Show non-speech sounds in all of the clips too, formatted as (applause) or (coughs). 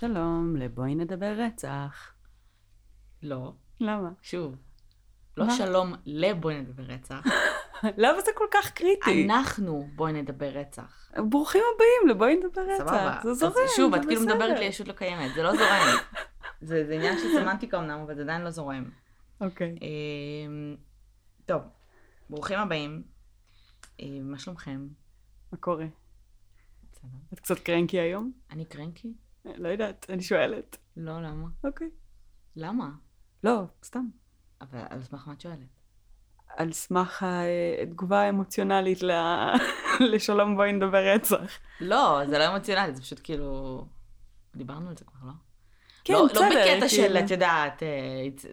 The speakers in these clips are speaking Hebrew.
שלום, לבואי נדבר רצח. לא, למה? שוב. לא מה? שלום לבואי נדבר רצח. (laughs) למה זה כל כך קריטי? אנחנו בואי נדבר רצח. ברוכים הבאים לבואי נדבר רצח. סבבה. זה זורם, שוב, זה את כאילו בסדר. מדברת לי ישות לא קיימת, זה לא זורם. (laughs) זה זה עניין של סמנטיקה אמנם, אבל זה עדיין לא זורם. אוקיי. אמ, טוב, ברוכים הבאים. אמ, מה שלומכם? מה קורה? בסדר. את קצת קרנקי היום? אני קרנקי? לא יודעת, אני שואלת. לא, למה? אוקיי. למה? לא, סתם. אבל על סמך מה את שואלת? על סמך התגובה האמוציונלית ל- (laughs) לשלום בואי נדבר רצח. לא, זה לא אמוציונלי, זה פשוט כאילו... דיברנו על זה כבר, לא? כן, לא, בסדר. לא בקטע של, כאילו. את יודעת, אה,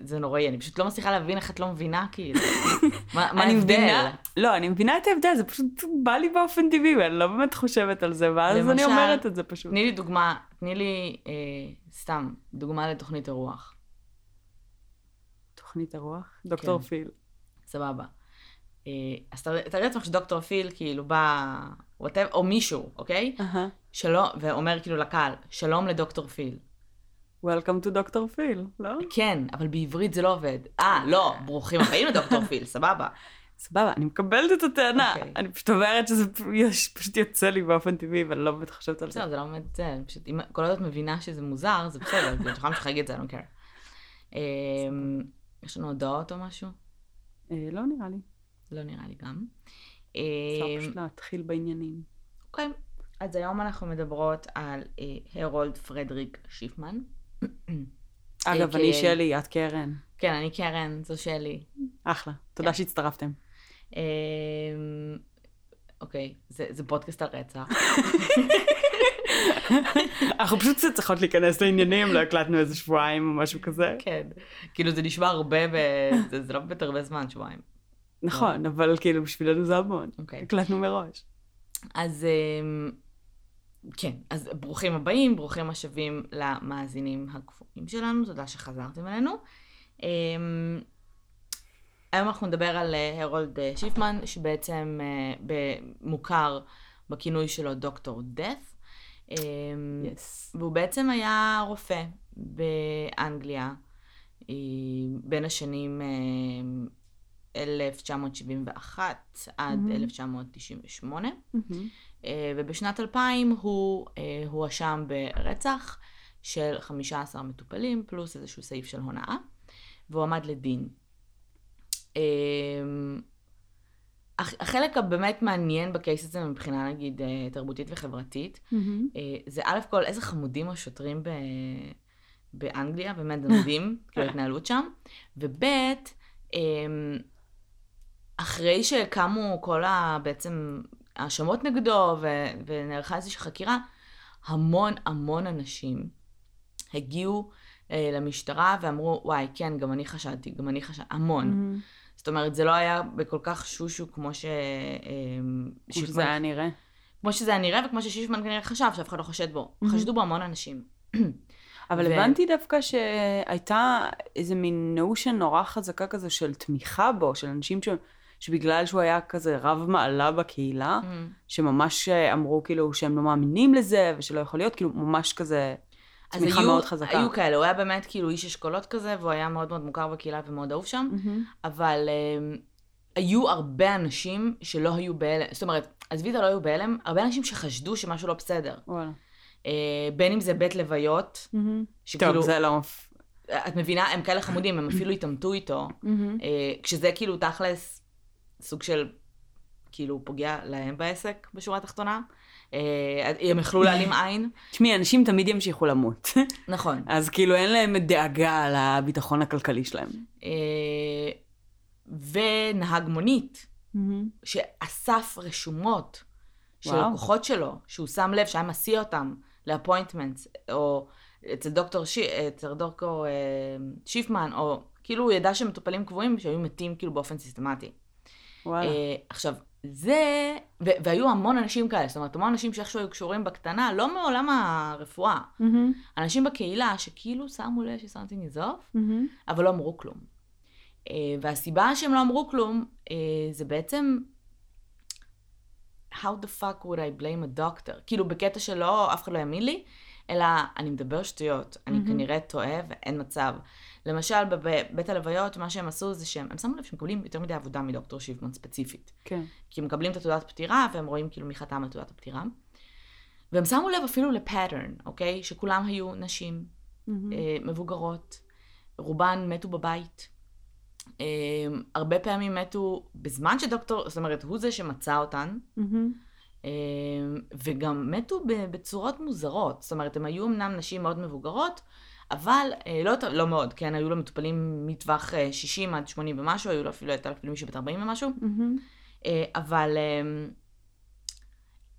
זה נוראי, אני פשוט לא מצליחה להבין איך את לא מבינה, כאילו. (laughs) מה אני ההבדל? לא, אני מבינה את ההבדל, זה פשוט בא לי באופן טבעי, ואני לא באמת חושבת על זה, ואז אני למשל, אומרת את זה פשוט. תני לי דוגמה, תני לי, אה, סתם, דוגמה לתוכנית אירוח. תוכנית הרוח? דוקטור כן. פיל. סבבה. אה, אז תארי לעצמך שדוקטור פיל, כאילו, בא, whatever, או מישהו, אוקיי? אהה. שלום, ואומר כאילו לקהל, שלום לדוקטור פיל. Welcome to דוקטור פיל, לא? כן, אבל בעברית זה לא עובד. אה, לא, ברוכים הבאים לדוקטור פיל, (laughs) סבבה. סבבה, אני מקבלת את הטענה. אוקיי. אני פשוט אומרת שזה יש- פשוט יוצא לי באופן טבעי, ואני לא באמת חושבת על זה. בסדר, זה לא באמת זה, אני פשוט, אם כל עוד את מבינה שזה מוזר, זה בסדר, את יכולה להגיד את זה, אני לא care. אמ, יש לנו הודעות או משהו? אה, לא נראה לי. לא נראה לי גם. אפשר אמ, פשוט להתחיל בעניינים. אוקיי, אז היום אנחנו מדברות על אה, הרולד פרדריק שיפמן. אגב, AKA. אני שלי, את קרן. כן, אני קרן, זו שלי. אחלה. תודה כן. שהצטרפתם. אמ, אוקיי, זה פודקאסט על רצח. (laughs) אנחנו פשוט צריכות להיכנס לעניינים, לא הקלטנו איזה שבועיים או משהו כזה. כן, כאילו זה נשמע הרבה, (laughs) זה לא באמת הרבה זמן, שבועיים. נכון, אבל כאילו בשבילנו זה המון. אוקיי. הקלטנו מראש. אז אמ, כן, אז ברוכים הבאים, ברוכים השבים למאזינים הקבועים שלנו, תודה שחזרתם אלינו. אמ, היום אנחנו נדבר על אה, הרולד אה, שיפמן, שבעצם אה, ב- מוכר בכינוי שלו דוקטור דף. אמ, יס. והוא בעצם היה רופא באנגליה בין השנים אה, 1971 עד מהמם. 1998. אה, ובשנת 2000 הוא אה, הואשם ברצח של 15 מטופלים, פלוס איזשהו סעיף של הונאה, והוא עמד לדין. אה, הח- החלק הבאמת מעניין בקייס הזה מבחינה נגיד אה, תרבותית וחברתית. אה, זה א' כל איזה חמודים השוטרים ב... באנגליה, באמת זה מדהים, כאילו ההתנהלות שם, וב' אחרי שקמו כל ה... בעצם האשמות נגדו ו... ונערכה איזושהי חקירה, המון המון אנשים הגיעו אה, למשטרה ואמרו, וואי, כן, גם אני חשדתי, גם אני חשדתי, המון. מהמם. זאת אומרת, זה לא היה בכל כך שושו כמו ש... אמ, כמו שזה היה נראה. כמו שזה היה נראה וכמו ששיפמן כנראה חשב שאף אחד לא חושד בו. מהמם. חשדו בו המון אנשים. (clears throat) אבל ו- הבנתי דווקא שהייתה איזה מין נושן נורא חזקה כזו של תמיכה בו, של אנשים ש... שבגלל שהוא היה כזה רב מעלה בקהילה, שממש אה, אמרו כאילו שהם לא מאמינים לזה, ושלא יכול להיות, כאילו ממש כזה תמיכה היו, מאוד חזקה. היו כאלה, הוא היה באמת כאילו איש אשכולות כזה, והוא היה מאוד מאוד מוכר בקהילה ומאוד אהוב שם, מהמם. אבל um, היו הרבה אנשים שלא היו בהלם, זאת אומרת, עזבי את הלא היו בהלם, הרבה אנשים שחשדו שמשהו לא בסדר. וואלה. Uh, בין אם זה בית לוויות, מהמם. שכאילו, טוב, זה לא... את מבינה, הם כאלה חמודים, הם אפילו התעמתו איתו, מהמם. אה, כשזה כאילו תכלס סוג של כאילו פוגע להם בעסק בשורה התחתונה. אה, הם יכלו להעלים עין, תשמעי, אנשים תמיד ימשיכו למות. (laughs) נכון. אז כאילו אין להם דאגה על הביטחון הכלכלי שלהם. אה, ונהג מונית שאסף רשומות של. לקוחות שלו, שהוא שם לב שהיה מסיע אותם לאפוינטמנטס, או אצל דוקטור, ש... אצל דוקטור אה, שיפמן, או כאילו הוא ידע שמטופלים קבועים שהיו מתים כאילו באופן סיסטמטי. וואלה. אה, עכשיו, זה, ו- והיו המון אנשים כאלה, זאת אומרת, המון אנשים שאיכשהו היו קשורים בקטנה, לא מעולם הרפואה. מהמם. אנשים בקהילה שכאילו שמו לב is off, מהמם. אבל לא אמרו כלום. אה, והסיבה שהם לא אמרו כלום, אה, זה בעצם, how the fuck would I blame a doctor? כאילו, בקטע שלא, אף אחד לא האמין לי, אלא אני מדבר שטויות, אני כנראה טועה ואין מצב. למשל, בבית הלוויות, מה שהם עשו זה שהם הם שמו לב שהם מקבלים יותר מדי עבודה מדוקטור שיבמן ספציפית. כן. כי הם מקבלים את התעודת פטירה, והם רואים כאילו מי חתם על תעודת הפטירה. והם שמו לב אפילו לפאטרן, אוקיי? שכולם היו נשים, אה, מבוגרות, רובן מתו בבית. אה, הרבה פעמים מתו בזמן שדוקטור, זאת אומרת, הוא זה שמצא אותן, אה, וגם מתו בצורות מוזרות. זאת אומרת, הם היו אמנם נשים מאוד מבוגרות, אבל אה, לא, לא מאוד, כן, היו לו מטופלים מטווח אה, 60 עד 80 ומשהו, היו לו אפילו, הייתה לו אפילו מישהו בת 40 ומשהו. אה, אבל אה,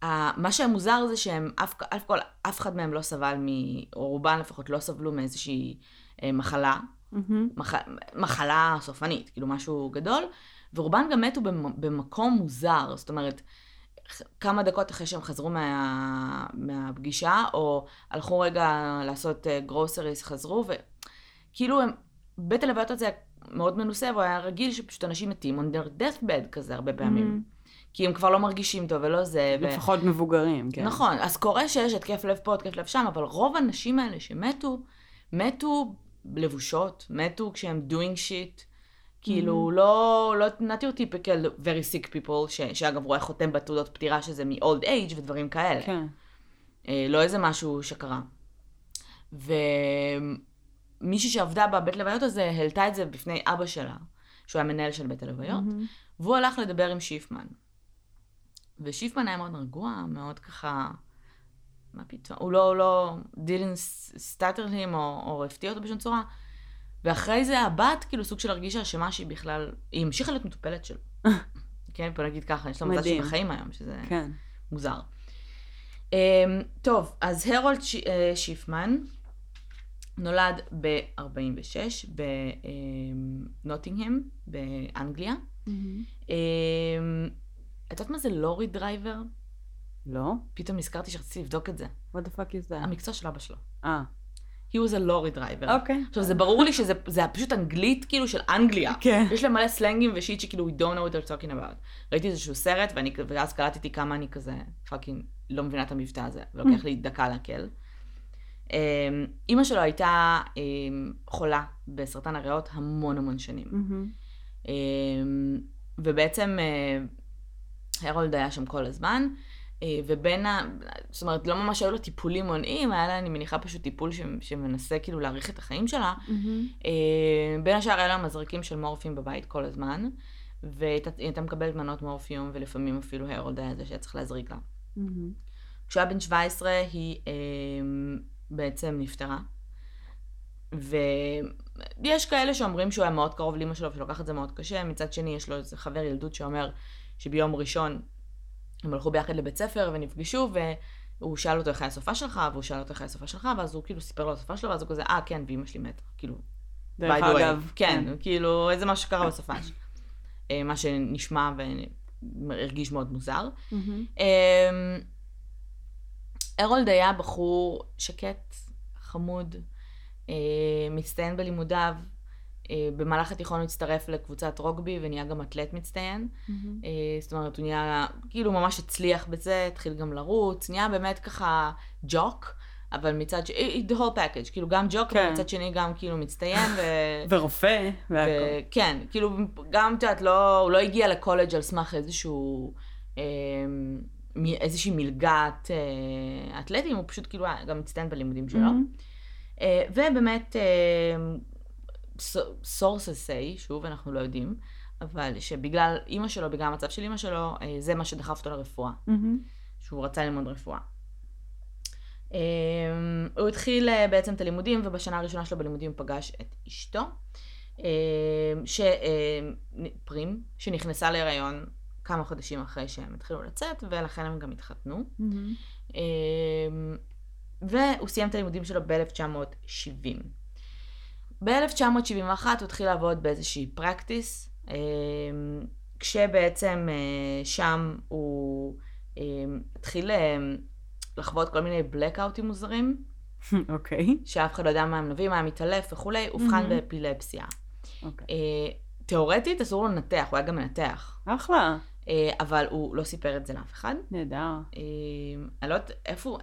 ה- מה שמוזר זה שהם, אף, אף, כל, אף אחד מהם לא סבל, מ, או רובן לפחות לא סבלו מאיזושהי אה, מחלה, מח, מחלה סופנית, כאילו משהו גדול, ורובן גם מתו במ, במקום מוזר, זאת אומרת, כמה דקות אחרי שהם חזרו מה, מהפגישה, או הלכו רגע לעשות גרוסריס, חזרו, וכאילו הם, בית הלוויות הזה מאוד מנוסה, והוא היה רגיל שפשוט אנשים מתים on their deathbed כזה הרבה פעמים. כי הם כבר לא מרגישים טוב ולא זה. ו... לפחות מבוגרים, כן. נכון, אז קורה שיש התקף לב פה, התקף לב שם, אבל רוב הנשים האלה שמתו, מתו לבושות, מתו כשהם doing shit. כאילו, לא, לא, not your typical very sick people, ש, שאגב רואה חותם בתעודות פטירה שזה מ-old age ודברים כאלה. כן. אה, לא איזה משהו שקרה. ומישהי שעבדה בבית לוויות הזה, העלתה את זה בפני אבא שלה, שהוא היה מנהל של בית הלוויות, והוא הלך לדבר עם שיפמן. ושיפמן היה מאוד רגוע, מאוד ככה, מה פתאום, הוא לא, הוא לא, didn't stutter him או, או הפתיע אותו בשום צורה. ואחרי זה הבת כאילו סוג של הרגישה אשמה שהיא בכלל, היא המשיכה להיות מטופלת שלו. (laughs) כן, בוא נגיד ככה, יש לה מזל שהיא. בחיים היום, שזה כן. מוזר. Um, טוב, אז הרולד ש... uh, שיפמן נולד ב-46 בנוטינגהם, באנגליה. Um, את יודעת מה זה lorry driver? לא? פתאום נזכרתי שרציתי לבדוק את זה. what the fuck is that? המקצוע של אבא שלו. אה, He was a lorry driver. אוקיי. עכשיו, זה ברור לי שזה זה פשוט אנגלית כאילו של אנגליה. כן. יש להם מלא סלנגים ושיט שכאילו we don't know what they're talking about. ראיתי איזשהו סרט, ואני, ואז קלטתי כמה אני כזה פאקינג לא מבינה את המבטא הזה, ולוקח לי דקה לקלוט. אמ, אימא שלו הייתה אמ, חולה בסרטן הריאות המון המון שנים. מהמם. אמ, ובעצם אה, הרולד היה שם כל הזמן, ובין ה... זאת אומרת, לא ממש היו לו טיפולים מונעים, היה לה, אני מניחה, פשוט טיפול ש... שמנסה כאילו להאריך את החיים שלה. מהמם. אה, בין השאר היה לה מזרקים של מורפים בבית כל הזמן, והיא הייתה מקבלת מנות מורפיום, ולפעמים אפילו הרולד היה זה שהיה צריך להזריק לה. מהמם. כשהוא היה בן 17 היא אה, בעצם נפטרה. ויש כאלה שאומרים שהוא היה מאוד קרוב לאמא שלו ושלוקח את זה מאוד קשה, מצד שני יש לו איזה חבר ילדות שאומר שביום ראשון הם הלכו ביחד לבית ספר ונפגשו והוא שאל אותו איך היה הסופה שלך, והוא שאל אותו איך היה הסופה שלך, ואז הוא כאילו סיפר לו הסופה שלו, ואז הוא כזה, אה כן, ואמא שלי מתה, כאילו, דרך. אגב. כן, כאילו, איזה משהו שקרה בסופש. אה, מה שנשמע והרגיש מאוד מוזר. מהמם. אמ, הרולד היה בחור שקט, חמוד, אה, מצטיין בלימודיו. אה, במהלך התיכון הוא הצטרף לקבוצת רוגבי ונהיה גם אתלט מצטיין. אה, זאת אומרת, הוא נהיה, כאילו ממש הצליח בזה, התחיל גם לרוץ, נהיה באמת ככה ג'וק, אבל מצד ש... אה, the whole package, כאילו גם ג'וק, כן. ומצד שני גם כאילו מצטיין, ו... (laughs) ורופא, והכל. כן, כאילו, גם, את יודעת, לא, הוא לא הגיע לקולג' על סמך איזשהו, אה, איזושהי מלגת אה, אתלטים, הוא פשוט כאילו גם מצטיין בלימודים שלו. אה, ובאמת, אה, sources say, שוב, אנחנו לא יודעים, אבל שבגלל אימא שלו, בגלל המצב של אימא שלו, אה, זה מה שדחף אותו לרפואה. מהמם. שהוא רצה ללמוד רפואה. Um, הוא התחיל uh, בעצם את הלימודים, ובשנה הראשונה שלו בלימודים הוא פגש את אשתו, um, ש, uh, פרים, שנכנסה להיריון כמה חודשים אחרי שהם התחילו לצאת, ולכן הם גם התחתנו. Um, והוא סיים את הלימודים שלו ב-1970. ב-1971 הוא התחיל לעבוד באיזושהי פרקטיס, um, כשבעצם uh, שם הוא um, התחיל um, לחוות כל מיני בלקאוטים מוזרים, (laughs) אוקיי. שאף אחד לא יודע מה הם נובעים, היה מתעלף וכולי, אובחן מהמם. באפילפסיה. אוקיי. Uh, תיאורטית אסור לו לנתח, הוא היה גם מנתח, אחלה. uh, אבל הוא לא סיפר את זה לאף אחד. נהדר. אה, אני לא יודעת איפה,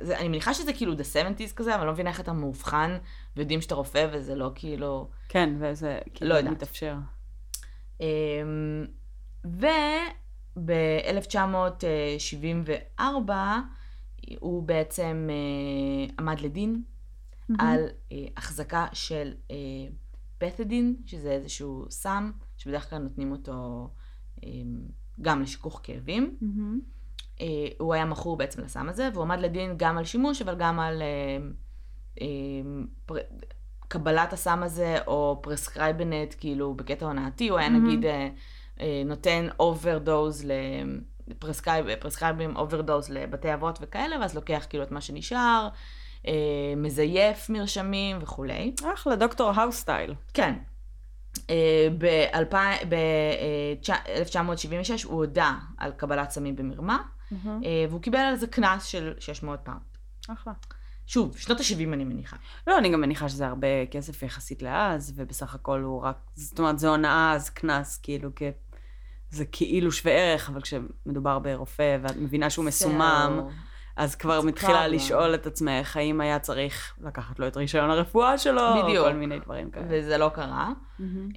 זה, אני מניחה שזה כאילו the 70's כזה, אבל לא מבינה איך אתה מאובחן ויודעים שאתה רופא וזה לא כאילו... כן, וזה כאילו לא. מתאפשר. אמ, וב-1974 הוא בעצם אה, עמד לדין על אה, החזקה של אה, פתידין, שזה איזשהו סם, שבדרך כלל נותנים אותו אה, גם לשיכוך כאבים. מהמם. אה, הוא היה מכור בעצם לסם הזה, והוא עמד לדין גם על שימוש, אבל גם על אה, אה, פר... קבלת הסם הזה, או prescribe, כאילו, בקטע הונאתי, הוא היה מהמם. נגיד אה, אה, נותן overdose ל... prescribes overdose לבתי אבות וכאלה, ואז לוקח כאילו את מה שנשאר, אה, מזייף מרשמים וכולי. אחלה, דוקטור האוס style. כן. ב-1976 הוא הודה על קבלת סמים במרמה, אה, והוא קיבל על זה קנס של 600 פאונד. אחלה. שוב, שנות ה-70 אני מניחה. לא, אני גם מניחה שזה הרבה כסף יחסית לאז, ובסך הכל הוא רק, זאת אומרת, זה הונאה, אז קנס, כאילו, כ... זה כאילו שווה ערך, אבל כשמדובר ברופא, ואת מבינה שהוא מסומם. אז כבר מתחילה problem. לשאול את עצמך, האם היה צריך לקחת לו את רישיון הרפואה שלו, בדיוק. או כל מיני דברים כאלה. וזה לא קרה. מהמם.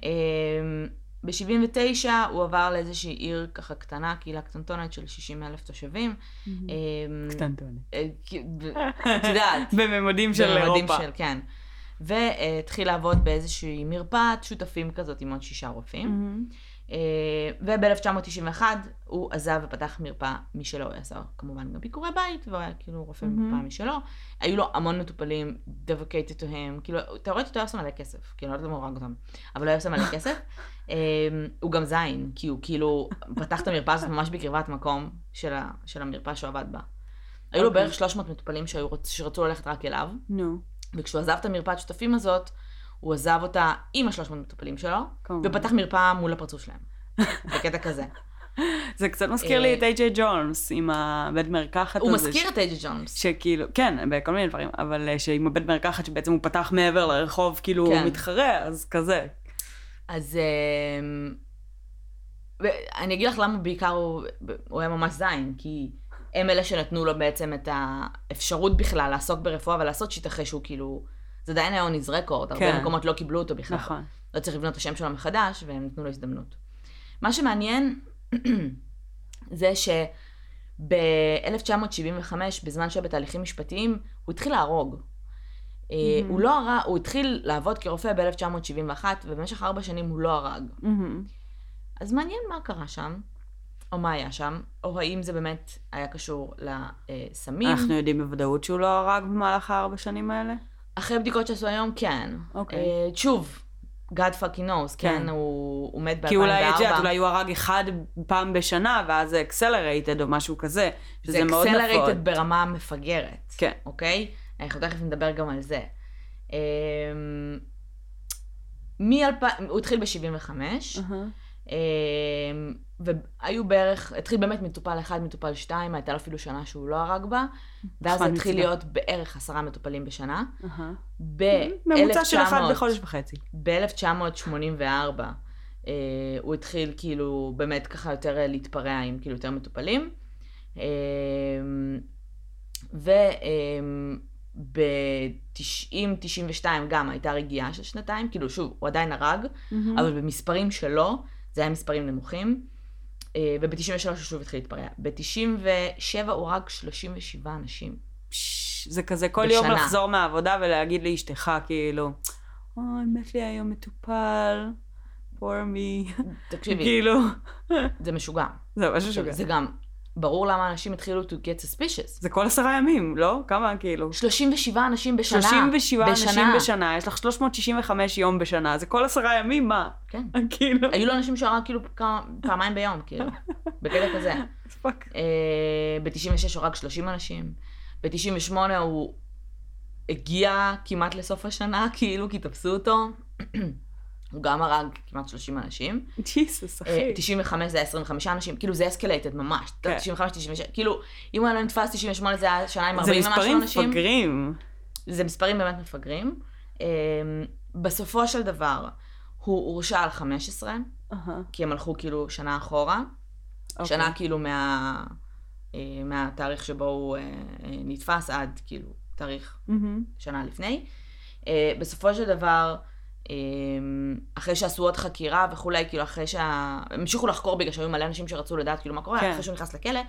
ב-79 הוא עבר לאיזושהי עיר ככה קטנה, קהילה קטנטונת של 60 אלף תושבים. אמ, קטנטונת. אה, את יודעת, (laughs) בממדים של בממדים אירופה. של, כן. והתחיל לעבוד באיזושהי מרפאת שותפים כזאת עם עוד שישה רופאים. מהמם. וב-1991 הוא עזב ופתח מרפאה משלו, הוא עשה כמובן גם ביקורי בית, והוא היה כאילו רופא מהמם. במרפאה משלו. היו לו המון מטופלים, devocated to him, כאילו, תאורטית הוא היה עושה מלא כסף, כאילו, לא יודעת למה הוא הרג אותם, אבל הוא היה עושה מלא כסף. אמ, הוא גם זין, כי הוא כאילו פתח את המרפאה הזאת ממש בקרבת מקום של, ה, של המרפאה שהוא עבד בה. היו לו אוקיי. בערך 300 מטופלים שהיו, שרצו ללכת רק אליו, נו, וכשהוא עזב את המרפאת שותפים הזאת, הוא עזב אותה עם ה-300 מטופלים שלו, כמובן. ופתח מרפאה מול הפרצוף שלהם. בקטע כזה. (laughs) זה קצת מזכיר לי אה, את איי-ג'יי ג'ונס, עם הבית מרקחת הזה. הוא מזכיר את אייג'י ג'ונס. שכאילו, כן, בכל מיני דברים, אבל אה, שעם הבית מרקחת שבעצם הוא פתח מעבר לרחוב, כאילו כן. הוא מתחרה, אז כזה. אז אמ, אני אגיד לך למה בעיקר הוא היה ממש זין, כי הם אלה שנתנו לו בעצם את האפשרות בכלל לעסוק ברפואה ולעשות שיט אחרי שהוא כאילו, זה עדיין היה אוניז רקורד, הרבה כן. מקומות לא קיבלו אותו בכלל. נכון. לא צריך לבנות את השם שלו מחדש, והם נתנו לו הזדמנות. מה שמעניין (clears throat) זה שב-1975, בזמן שהיה בתהליכים משפטיים, הוא התחיל להרוג. אה. הוא לא הרג, הוא התחיל לעבוד כרופא ב-1971, ובמשך ארבע שנים הוא לא הרג. אז מעניין מה קרה שם, או מה היה שם, או האם זה באמת היה קשור לסמים. אנחנו יודעים בוודאות שהוא לא הרג במהלך הארבע שנים האלה? אחרי בדיקות שעשו היום, כן. אוקיי. אה, שוב, God fucking knows, כן, כן. הוא, הוא מת ב-2004. כי אולי, את יודעת, אולי הוא הרג אחד פעם בשנה, ואז זה accelerated או משהו כזה, שזה זה מאוד נפוץ. accelerated ברמה מפגרת. כן. אוקיי? אנחנו תכף נדבר גם על זה. אמ, מ-2000, הוא התחיל ב-75, אהה. אמ, והיו בערך, התחיל באמת מטופל אחד, מטופל שתיים, הייתה לו אפילו שנה שהוא לא הרג בה, ואז התחיל. להיות בערך עשרה מטופלים בשנה. אהה. ב-1900, ממוצע של אחד בחודש וחצי. ב-1984 אה, הוא התחיל כאילו באמת ככה יותר אה, להתפרע עם כאילו יותר מטופלים. אה, וב-90-92 גם הייתה רגיעה של שנתיים, כאילו שוב, הוא עדיין הרג. אבל במספרים שלו, זה היה מספרים נמוכים. אה, וב-93 הוא שוב התחיל להתפרע. ב-97 הוא הרג 37 אנשים. פש, זה כזה כל יום בשנה. לחזור מהעבודה ולהגיד לאשתך, כאילו, אוי, מת לי היום מטופל, poor me. תקשיבי, כאילו, זה משוגע. זה משהו עכשיו, שוגע. זה גם, ברור למה אנשים התחילו to get suspicious. זה כל עשרה ימים, לא? כמה כאילו? 37 אנשים בשנה. 37 אנשים בשנה. בשנה, יש לך 365 יום בשנה, זה כל עשרה ימים, מה? כן. (laughs) כאילו, היו לו אנשים שהרג כאילו פעמיים ביום, כאילו, (laughs) בקטע כזה. fuck. אה, ב-96 הוא הרג 30 אנשים. ב-98 הוא הגיע כמעט לסוף השנה, כאילו, כי תפסו אותו. (clears throat) הוא גם הרג כמעט 30 אנשים. ג'יסוס, אה, אחי. 95 זה היה 25 אנשים, כאילו זה escalated ממש. כן. 95, 96, כאילו, אם הוא היה לא נתפס 98 זה היה שנה עם זה 40 ומשהו מספרים אנשים. מפגרים. זה מספרים באמת מפגרים. אמ, בסופו של דבר, הוא הורשע על 15, אהה, כי הם הלכו כאילו שנה אחורה. אוקיי. שנה כאילו מה... אה, מהתאריך שבו הוא אה, אה, נתפס עד כאילו תאריך מהמם. שנה לפני. אה, בסופו של דבר, אה, אחרי שעשו עוד חקירה וכולי, כאילו אחרי שה... המשיכו לחקור בגלל שהיו מלא אנשים שרצו לדעת כאילו מה קורה, כן. אחרי שהוא נכנס לכלא,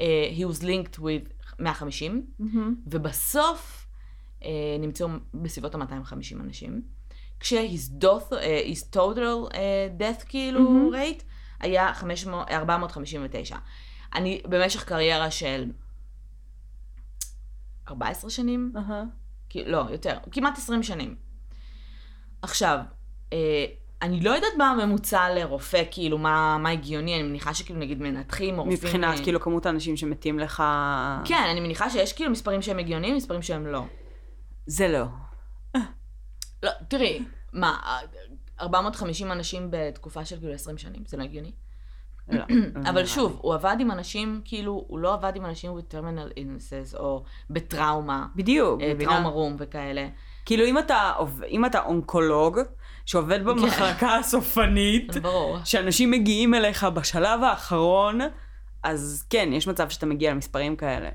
אה, he was linked with 150, מהמם. ובסוף אה, נמצאו בסביבות ה-250 אנשים, כש-his אה, his total death כאילו מהמם. rate היה 500, 459. אני במשך קריירה של 14 שנים, אהה. כי- לא, יותר, כמעט 20 שנים. עכשיו, אה, אני לא יודעת מה הממוצע לרופא, כאילו, מה, מה הגיוני, אני מניחה שכאילו נגיד מנתחים או רופאים... מבחינת אה, כאילו כמות האנשים שמתים לך... כן, אני מניחה שיש כאילו מספרים שהם הגיוניים, מספרים שהם לא. זה לא. לא, תראי, מה, 450 אנשים בתקופה של כאילו 20 שנים, זה לא הגיוני? לא. (clears throat) אבל שוב, הוא עבד עם אנשים, כאילו, הוא לא עבד עם אנשים with terminal illnesses, או בטראומה, בדיוק, אה? טראומה רום וכאלה. כאילו אם אתה, אם אתה אונקולוג שעובד במחלקה הסופנית, (laughs) ברור. שאנשים מגיעים אליך בשלב האחרון, אז כן, יש מצב שאתה מגיע למספרים כאלה.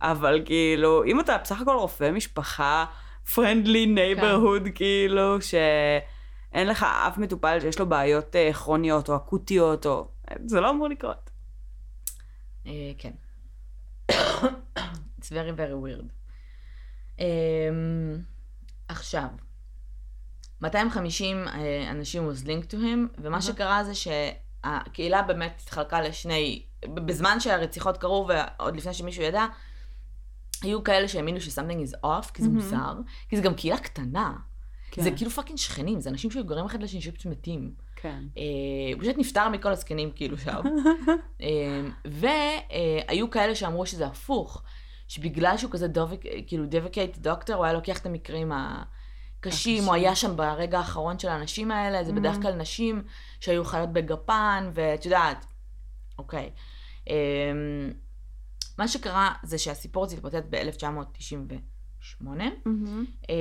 אבל כאילו, אם אתה בסך הכל רופא משפחה, friendly neighborhood, כאילו, שאין לך אף מטופל שיש לו בעיות אה, כרוניות או אקוטיות, או... זה לא אמור לקרות. אה, כן. (coughs) It's very very weird. Um, עכשיו, 250 אה, אנשים was linked to him, ומה אהה. שקרה זה שהקהילה באמת התחלקה לשני, בזמן שהרציחות קרו ועוד לפני שמישהו ידע, היו כאלה שהאמינו ש-something is off, כי זה מהמם. מוזר, כי זה גם קהילה קטנה. כן. זה כאילו fucking שכנים, זה אנשים שגרים אחד לשני שפשוט מתים. כן. אה, הוא פשוט נפטר מכל הזקנים כאילו שם. (laughs) אה, והיו כאלה שאמרו שזה הפוך, שבגלל שהוא כזה devoted, כאילו dedicated doctor, הוא היה לוקח את המקרים הקשים. הוא היה שם ברגע האחרון של האנשים האלה, זה בדרך Mhm. כלל נשים שהיו חיות בגפן, ואת יודעת, אוקיי. אה, מה שקרה זה שהסיפור הזה התפוצץ ב-1998. מהמם. אמ,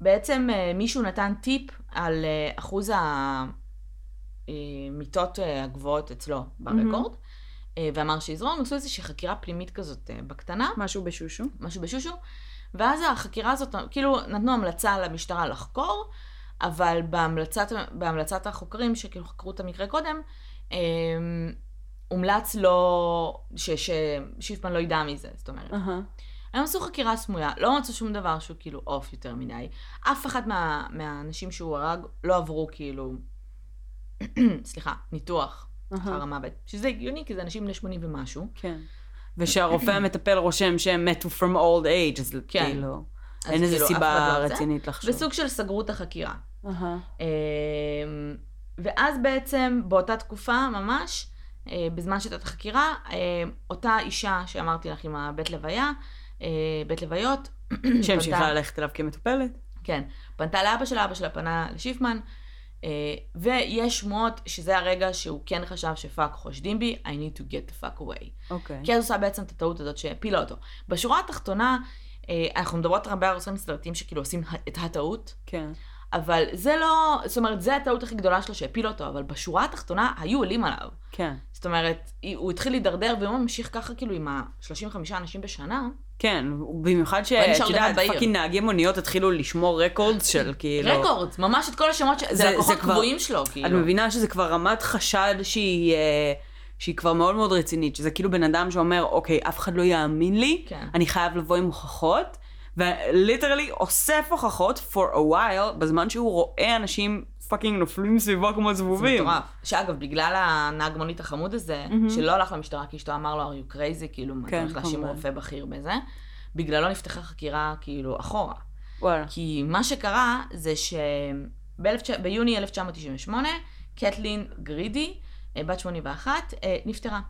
בעצם אה, מישהו נתן טיפ על אה, אחוז המיטות אה, הגבוהות אצלו ברקורד, אה, ואמר שיזרום, עשו איזושהי חקירה פנימית כזאת אה, בקטנה, משהו בשושו? משהו בשושו, ואז החקירה הזאת, כאילו נתנו המלצה למשטרה לחקור, אבל בהמלצת, בהמלצת החוקרים שכאילו חקרו את המקרה קודם, אמ, הומלץ לא, ש- ששיפמן לא ידע מזה, זאת אומרת. אהה. הם עשו חקירה סמויה, לא מצאו שום דבר שהוא כאילו אוף יותר מדי. אף אחד מה, מהאנשים שהוא הרג לא עברו כאילו, (clears throat) סליחה, ניתוח. אחר המוות. שזה הגיוני, כי זה אנשים בני 80 ומשהו. כן. ושהרופא (coughs) המטפל רושם שהם מתו from old age, אז כן. כאילו, אין איזה כאילו, סיבה לא. רצינית לחשוב. וסוג של סגרו את החקירה. אמ, ואז בעצם באותה תקופה ממש, אה, בזמן שהייתה את החקירה, אה, אותה אישה שאמרתי לך עם הבית לוויה, אה, בית לוויות, (coughs) שהמשיכה ללכת אליו כמטופלת. כן, פנתה לאבא שלה, אבא שלה פנה לשיפמן, ויש שמועות שזה הרגע שהוא כן חשב שפאק חושדים בי, I need to get the fuck away. אוקיי. כי אז עושה בעצם את הטעות הזאת שהפילה אותו. בשורה התחתונה, אה, אנחנו מדברות הרבה על עושים סרטים שכאילו עושים את הטעות, כן. אבל זה לא, זאת אומרת, זה הטעות הכי גדולה שלו שהפילה אותו, אבל בשורה התחתונה היו עולים עליו. כן. זאת אומרת, הוא התחיל להידרדר, ואם הוא ממשיך ככה כאילו עם ה-35 אנשים בשנה, כן, במיוחד שאת יודעת. fucking נהגי מוניות התחילו לשמור records של כאילו... records, ממש את כל השמות, ש... זה- זה לקוחות קבועים שלו, את כאילו. מבינה שזה כבר רמת חשד שהיא, אה, שהיא כבר מאוד מאוד רצינית, שזה כאילו בן אדם שאומר, אוקיי, אף אחד לא יאמין לי, כן. אני חייב לבוא עם הוכחות, ו literally אוסף הוכחות for a while, בזמן שהוא רואה אנשים fucking נופלים סביבו כמו זה זבובים. מטורף. שאגב, בגלל הנהג מונית החמוד הזה, מהמם. שלא הלך למשטרה כי אשתו אמר לו, are you crazy, כאילו, מה, אתה כן, הולך להאשים כמובן. רופא בכיר בזה, בגללו נפתחה חקירה, כאילו, אחורה. וואלה. כי מה שקרה זה שביוני 1998, קטלין גרידי, אה, בת 81, אה, נפטרה.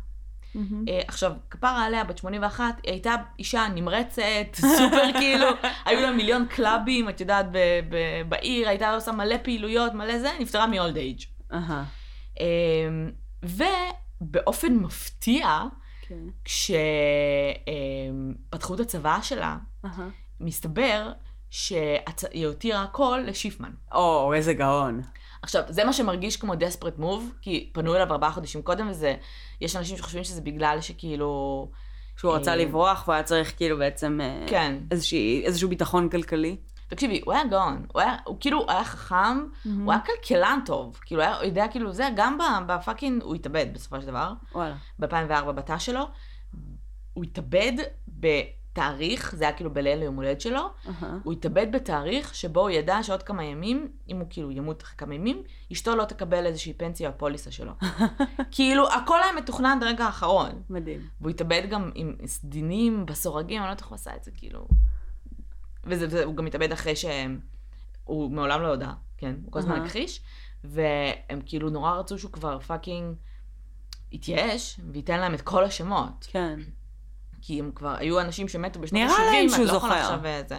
אה, עכשיו, כפרה עליה, בת 81, היא הייתה אישה נמרצת, (laughs) סופר כאילו, היו לה מיליון קלאבים, את יודעת, ב- ב- בעיר, הייתה עושה מלא פעילויות, מלא זה, נפטרה מ-old age. אמ, ובאופן מפתיע, כן. כשפתחו את הצוואה שלה, אהה. מסתבר שהיא הותירה הכל לשיפמן. או, איזה גאון. עכשיו, זה מה שמרגיש כמו desperate move, כי פנו אליו ארבעה חודשים קודם, וזה, יש אנשים שחושבים שזה בגלל שכאילו... שהוא רצה אה, לברוח והוא היה צריך כאילו בעצם אה, כן. איזושהי, איזשהו ביטחון כלכלי. תקשיבי, הוא היה גאון, הוא, היה, הוא כאילו היה חכם, הוא היה כלכלן טוב, כאילו היה, הוא יודע כאילו זה, גם ב- ב fucking, הוא התאבד בסופו של דבר, וואלה. ב-2004 בתא שלו, הוא התאבד בתאריך, זה היה כאילו בליל היום הולדת שלו, אהה. הוא התאבד בתאריך שבו הוא ידע שעוד כמה ימים, אם הוא כאילו ימות אחרי כמה ימים, אשתו לא תקבל איזושהי פנסיה או פוליסה שלו. (laughs) כאילו, הכל היה מתוכנן עד הרגע האחרון. מדהים. והוא התאבד גם עם סדינים בסורגים, אני לא יודעת איך הוא עשה את זה, כאילו... וזה, וזה, הוא גם התאבד אחרי שהוא מעולם לא הודה, כן? הוא כל הזמן אהה. הכחיש, והם כאילו נורא רצו שהוא כבר פאקינג יתייאש, וייתן להם את כל השמות. כן. כי הם כבר, היו אנשים שמתו בשנות נראה ה-70, להם שהוא לא זוכר. עכשיו אה, זה.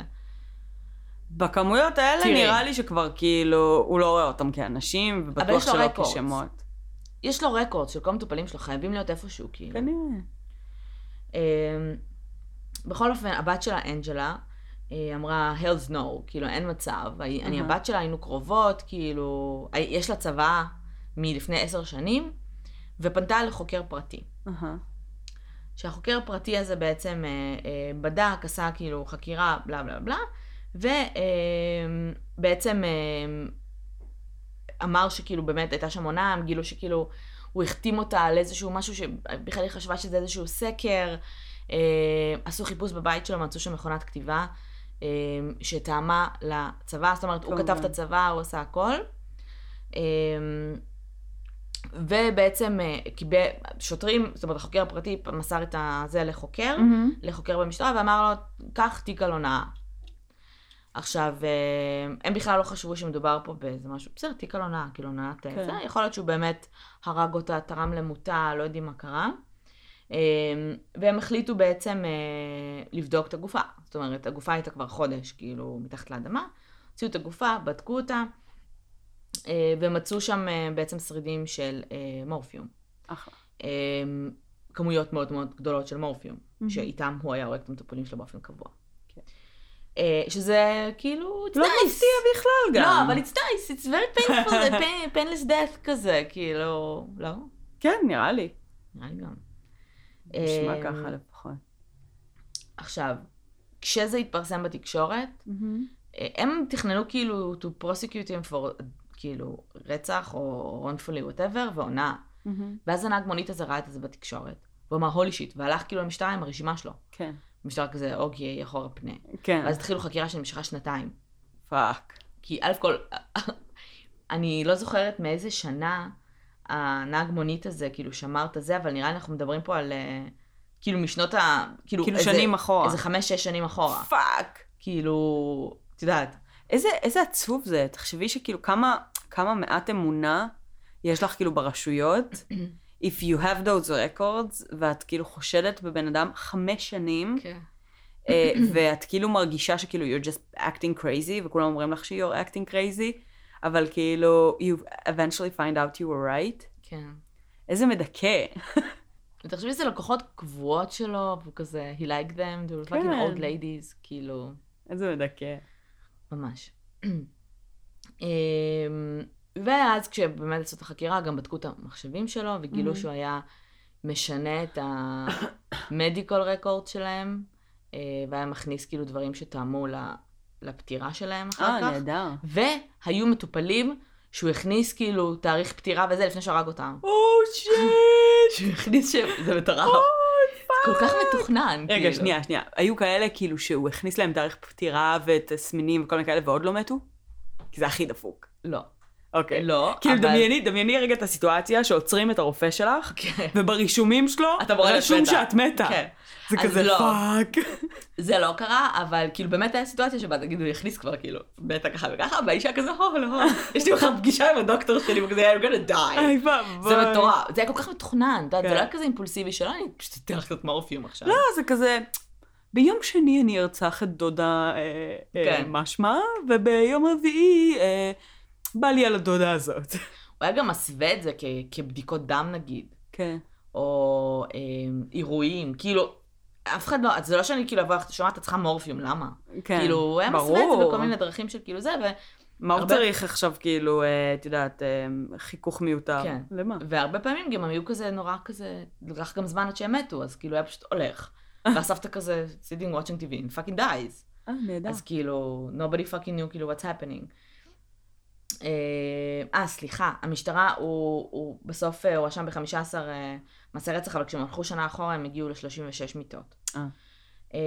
בכמויות האלה תראי. נראה לי שכבר כאילו, הוא לא רואה אותם כאנשים, ובטוח שלא רקורד. כשמות. יש לו רקורד של כל המטופלים שלו, חייבים להיות איפשהו, כאילו. כנראה. אמ, בכל אופן, הבת שלה, אנג'לה, אה, אמרה, hell's no, כאילו, אין מצב. אני אני. הבת שלה, היינו קרובות, כאילו, יש לה צבא מלפני עשר שנים, ופנתה לחוקר פרטי. אהה. שהחוקר הפרטי הזה בעצם אה, אה, בדק, עשה כאילו חקירה, בלה בלה בלה, ובעצם אה, אמר שכאילו באמת הייתה שם עונה, הם גילו שכאילו הוא החתים אותה על איזשהו משהו שבכלל היא חשבה שזה איזשהו סקר, אה, עשו חיפוש בבית שלו, מצאו שם מכונת כתיבה, אה, שטעמה לצבא, זאת אומרת, הוא. כתב את הצבא, הוא עשה הכל. ובעצם אה, קיבל, שוטרים, זאת אומרת, החוקר הפרטי מסר את זה לחוקר, מהמם. לחוקר במשטרה, ואמר לו, קח תיק על הונאה. עכשיו, אה, הם בכלל לא חשבו שמדובר פה באיזה משהו, בסדר, תיק על הונאה, כאילו הונאת כן. זה, יכול להיות שהוא באמת הרג אותה, תרם למותה, לא יודעים מה קרה. אה, והם החליטו בעצם לבדוק את הגופה. זאת אומרת, הגופה הייתה כבר חודש, כאילו, מתחת לאדמה. הוציאו את הגופה, בדקו אותה, ומצאו שם אה, בעצם שרידים של אה, מורפיום. אחלה. אה, כמויות מאוד מאוד גדולות של מורפיום, מהמם. שאיתם הוא היה הורג את המטופלים שלו באופן קבוע. כן. אה, שזה כאילו, it's לא nice. מפתיע בכלל גם. לא, אבל it's nice, it's very painful, pain, painless death כזה, כאילו, לא? כן, נראה לי. נראה לי גם. נשמע אה, ככה לפחות. עכשיו, כשזה התפרסם בתקשורת, אה, הם תכננו כאילו to prosecute him for כאילו רצח או wrongfully whatever והונאה. מהמם. ואז הנהג מונית הזה ראה את זה בתקשורת. והוא אמר holy shit, והלך כאילו למשטרה עם הרשימה שלו. כן. המשטרה כזה, אוקיי, אחורה פנה. כן. ואז התחילו חקירה שנמשכה שנתיים. fuck. כי א' כל, (laughs) אני לא זוכרת מאיזה שנה הנהג מונית הזה כאילו שמר את הזה, אבל נראה לי אנחנו מדברים פה על אה, כאילו משנות ה... כאילו, כאילו איזה- שנים אחורה. איזה חמש-שש שנים אחורה. fuck. כאילו, את יודעת. איזה, איזה עצוב זה, תחשבי שכאילו כמה, כמה מעט אמונה יש לך כאילו ברשויות, (clears throat) if you have those records, ואת כאילו חושדת בבן אדם חמש שנים, כן. אה, ואת כאילו מרגישה שכאילו you're just acting crazy, וכולם אומרים לך ש-you're acting crazy, אבל כאילו you eventually find out you were right. כן. איזה מדכא. (laughs) ותחשבי שזה לקוחות קבועות שלו, והוא כזה, he liked them, they were כן. fucking old ladies, כאילו, איזה מדכא. ממש. (clears throat) אמ, ואז כשבאמת עשו את החקירה, גם בדקו את המחשבים שלו, וגילו Mhm. שהוא היה משנה את ה-medical record שלהם, אה, והיה מכניס כאילו דברים שטעמו לפטירה שלהם אחר אה, כך. נהדר. והיו מטופלים שהוא הכניס כאילו תאריך פטירה וזה לפני שהרג אותם. או שיט! (laughs) שהוא הכניס ש... זה מטורף. כל כך מתוכנן, רגע, כאילו. שנייה, שנייה. היו כאלה כאילו שהוא הכניס להם תאריך פטירה ותסמינים וכל מיני כאלה ועוד לא מתו? כי זה הכי דפוק. לא. אוקיי. לא, כאילו אבל- דמייני, דמייני רגע את הסיטואציה שעוצרים את הרופא שלך, כן. וברישומים שלו את אמורה רשום מתה. שאת מתה. כן. זה כזה לא. fuck. זה לא קרה, אבל כאילו באמת הייתה סיטואציה שבה נגיד הוא הכניס כבר כאילו בטא ככה וככה, והאישה כזה, הו, לא, (laughs) יש לי מחר פגישה עם הדוקטור שלי, וכזה, I'm gonna die. זה מטורף, זה היה כל כך מתוכנן, זה כן. לא היה כזה אימפולסיבי שלא, אני פשוט אתן לך קצת מורפיום עכשיו. לא, זה כזה, ביום שני אני ארצח את דודה אה, אה, כן. משמע, וביום רביעי אה, בא לי על הדודה הזאת. הוא היה גם מסווה את זה כ- כבדיקות דם נגיד, כן. או אה, אירועים, כאילו, אף אחד לא, זה לא שאני כאילו אבוא, אתה שומעת, את צריכה מורפיום, למה? כן, כאילו, הוא היה מסווה את זה. בכל מיני דרכים של כאילו זה, ו... מה הוא הרבה- צריך עכשיו, כאילו, אה, את יודעת, אה, חיכוך מיותר? כן. למה? והרבה פעמים גם היו כזה נורא כזה, לקח גם זמן עד שהם מתו, אז כאילו היה פשוט הולך. והסבתא כזה, sitting watching TV, and fucking dies. אה, נהדר. אז כאילו, nobody fucking knew כאילו what's happening. אה, אה, סליחה, המשטרה, הוא, הוא בסוף אה, הואשם ב-15 אה, מעשי רצח, אבל כשהם הלכו שנה אחורה הם הגיעו ל-36 מיטות. אה. אה,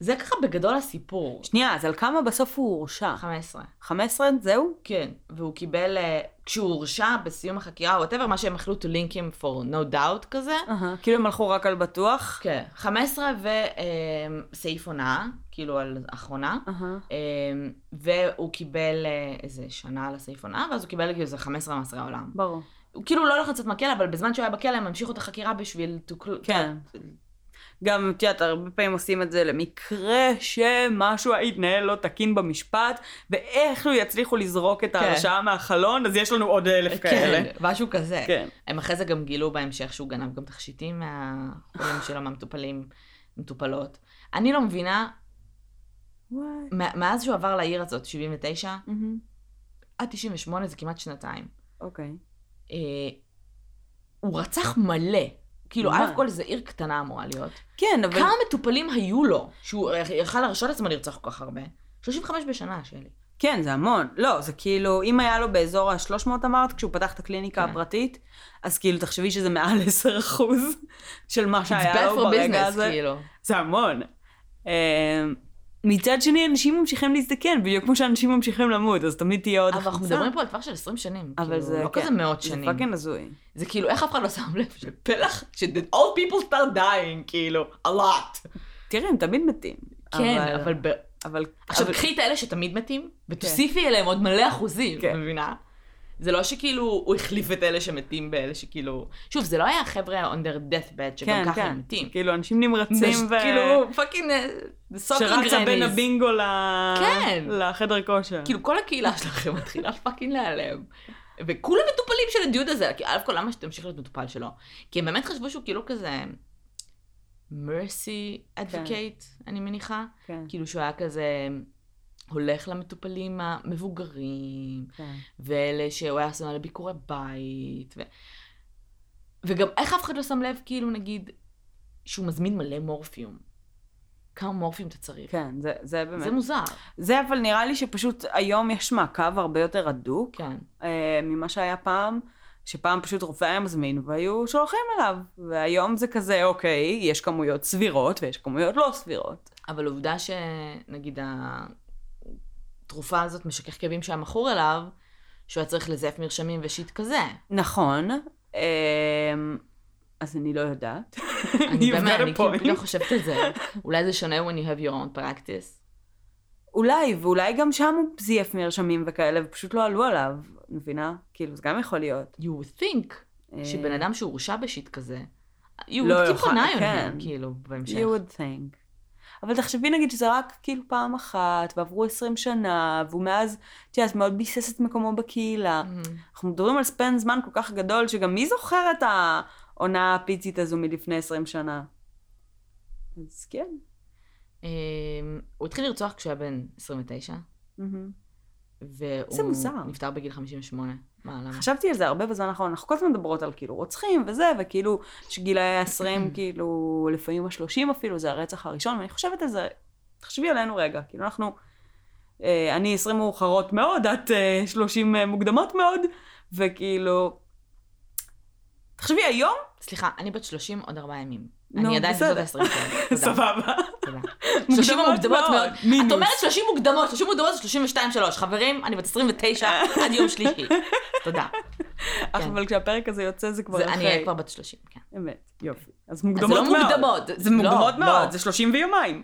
זה ככה בגדול הסיפור. שנייה, אז על כמה בסוף הוא הורשע? 15. 15? זהו? כן, והוא קיבל, אה, כשהוא הורשע בסיום החקירה, whatever, מה שהם החליטו to link him for no doubt כזה. אהה. כאילו הם הלכו רק על בטוח? כן, 15 וסעיף הונאה, כאילו על אחרונה. אהה. אמ, והוא קיבל אה, איזה שנה על הסעיף הונאה, ואז הוא קיבל כאילו איזה 15 מאסרי עולם. ברור. הוא כאילו לא הולך לצאת מהכלא, אבל בזמן שהוא היה בכלא הם המשיכו את החקירה בשביל... כן. גם, את יודעת, הרבה פעמים עושים את זה למקרה שמשהו יתנהל לא תקין במשפט, ואיכשהו יצליחו לזרוק את ההרשעה מהחלון, אז יש לנו עוד אלף כאלה. כן, משהו כזה. כן. הם אחרי זה גם גילו בהמשך שהוא גנב גם תכשיטים מהחולים שלו, מהמטופלים, מטופלות. אני לא מבינה, וואי. מאז שהוא עבר לעיר הזאת, 79, מהמם. עד 98 זה כמעט שנתיים. אוקיי. אה, הוא רצח מלא. כאילו? א' כל זה עיר קטנה אמורה להיות. כן, אבל... כמה מטופלים היו לו שהוא יכל להרשות לעצמו לרצוח כל כך הרבה? 35 בשנה, שלי. כן, זה המון. לא, זה כאילו, אם היה לו באזור ה-300 אמרת, כשהוא פתח את הקליניקה כן. הפרטית, אז כאילו, תחשבי שזה מעל 10% של מה שהיה לו ברגע business, הזה. כאילו. זה המון. מצד שני, אנשים ממשיכים להזדקן, בדיוק כמו שאנשים ממשיכים למות, אז תמיד תהיה עוד אבל אנחנו. מדברים פה על טווח של 20 שנים. אבל כאילו, זה, לא כן, כזה מאות שנים. זה fucking הזוי. זה כאילו, איך אף אחד לא שם לב שפלח, ש- old people start dying, כאילו, a lot. תראי, הם תמיד מתים. כן, אבל... ב- אבל... עכשיו, אבל- קחי את האלה שתמיד מתים, ותוסיפי אליהם עוד מלא אחוזים, כן. מבינה? זה לא שכאילו הוא החליף את אלה שמתים באלה שכאילו... שוב, זה לא היה חבר'ה on their deathbed שגם כן, ככה כן. הם מתים. כאילו, אנשים נמרצים ו... כאילו, פאקינג סוקר שרצה בין. הבינגו ל... כן. לחדר כושר. כאילו, כל הקהילה שלכם (laughs) מתחילה fucking להיעלם. וכולם מטופלים של הדיוד הזה, כי א' כל למה שתמשיך להיות מטופל שלו? כי הם באמת חשבו שהוא כאילו כזה mercy advocate, אני מניחה. כן, כאילו שהוא היה כזה הולך למטופלים המבוגרים, כן. ואלה שהוא היה עושה לביקורי בית, ו... וגם איך אף אחד לא שם לב, כאילו נגיד, שהוא מזמין מלא מורפיום. כמה מורפיום אתה צריך. כן, זה, זה באמת. זה מוזר. זה אבל נראה לי שפשוט היום יש מעקב הרבה יותר הדוק כן. אה, ממה שהיה פעם, שפעם פשוט רופא היה מזמין והיו שולחים אליו. והיום זה כזה, אוקיי, יש כמויות סבירות ויש כמויות לא סבירות. אבל עובדה שנגיד התרופה הזאת משכך כאבים שהיה מכור אליו, שהוא היה צריך לזייף מרשמים ושיט כזה. נכון, אה, אז אני לא יודעת. אני באמת, אני כאילו. פתאום חושבת על זה. אולי זה שונה when you have your own practice. אולי, ואולי גם שם הוא זייף מרשמים וכאלה, ופשוט לא עלו עליו, מבינה? כאילו, זה גם יכול להיות. you would think אה, שבן אדם שהורשע בשיט כזה, you לא would keep an eye on כן. him, כאילו, בהמשך. You would think. אבל תחשבי נגיד שזה רק כאילו פעם אחת, ועברו 20 שנה, והוא מאז, את יודעת, מאוד ביסס את מקומו בקהילה. Mhm. אנחנו מדברים על ספן זמן כל כך גדול, שגם מי זוכר את העונה הפיצית הזו מלפני 20 שנה? אז כן. אמ, הוא התחיל לרצוח כשהוא היה בן 29, מהמם. זה והוא. נפטר בגיל 58. מה, למה? חשבתי על זה הרבה בזמן האחרון, אנחנו כל הזמן מדברות על כאילו רוצחים וזה, וכאילו שגילאי ה-20, (coughs) כאילו לפעמים ה-30 אפילו, זה הרצח הראשון, ואני חושבת על זה, תחשבי עלינו רגע, כאילו אנחנו, אה, אני 20 מאוחרות מאוד, את אה, 30 אה, מוקדמות מאוד, וכאילו, תחשבי היום, סליחה, אני בת 30 עוד ארבעה ימים. אני עדיין בסדר. בשנות ה-20 שלי. (laughs) תודה. סבבה. תודה. (laughs) 30 מוקדמות מאוד. את אומרת 30 מוקדמות, 30 מוקדמות זה 32-3. חברים, אני בת 29 עד יום שלישי. (laughs) תודה. אך כן. אבל כשהפרק הזה יוצא זה כבר זה- אחרי. אני אהיה כבר בת 30, כן. אמת, יופי. אז אז זה מוקדמות לא מאוד. מוקדמות. זה מוקדמות לא, מאוד, לא. זה 30 ויומיים.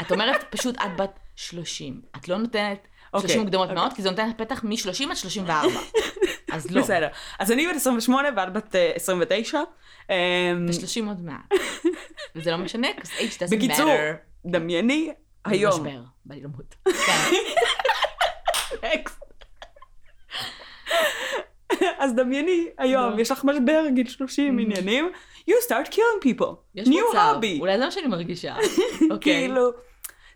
את אומרת פשוט את בת 30. את לא נותנת 30 אוקיי, מוקדמות אוקיי. מאוד, כי זה נותן פתח מ-30 עד 34. (laughs) אז לא. בסדר. אז אני בת 28 ואת בת אה, 29. אמ, ב-30 עוד מעט. (laughs) וזה לא משנה, because age doesn't בקיצור, matter. דמייני היום. משבר, בא לי למות. (laughs) כן. אז דמייני, היום נו. יש לך משבר, גיל 30, עניינים, you start killing people. new hobby. אולי זה מה שאני מרגישה. (laughs) אוקיי. כאילו,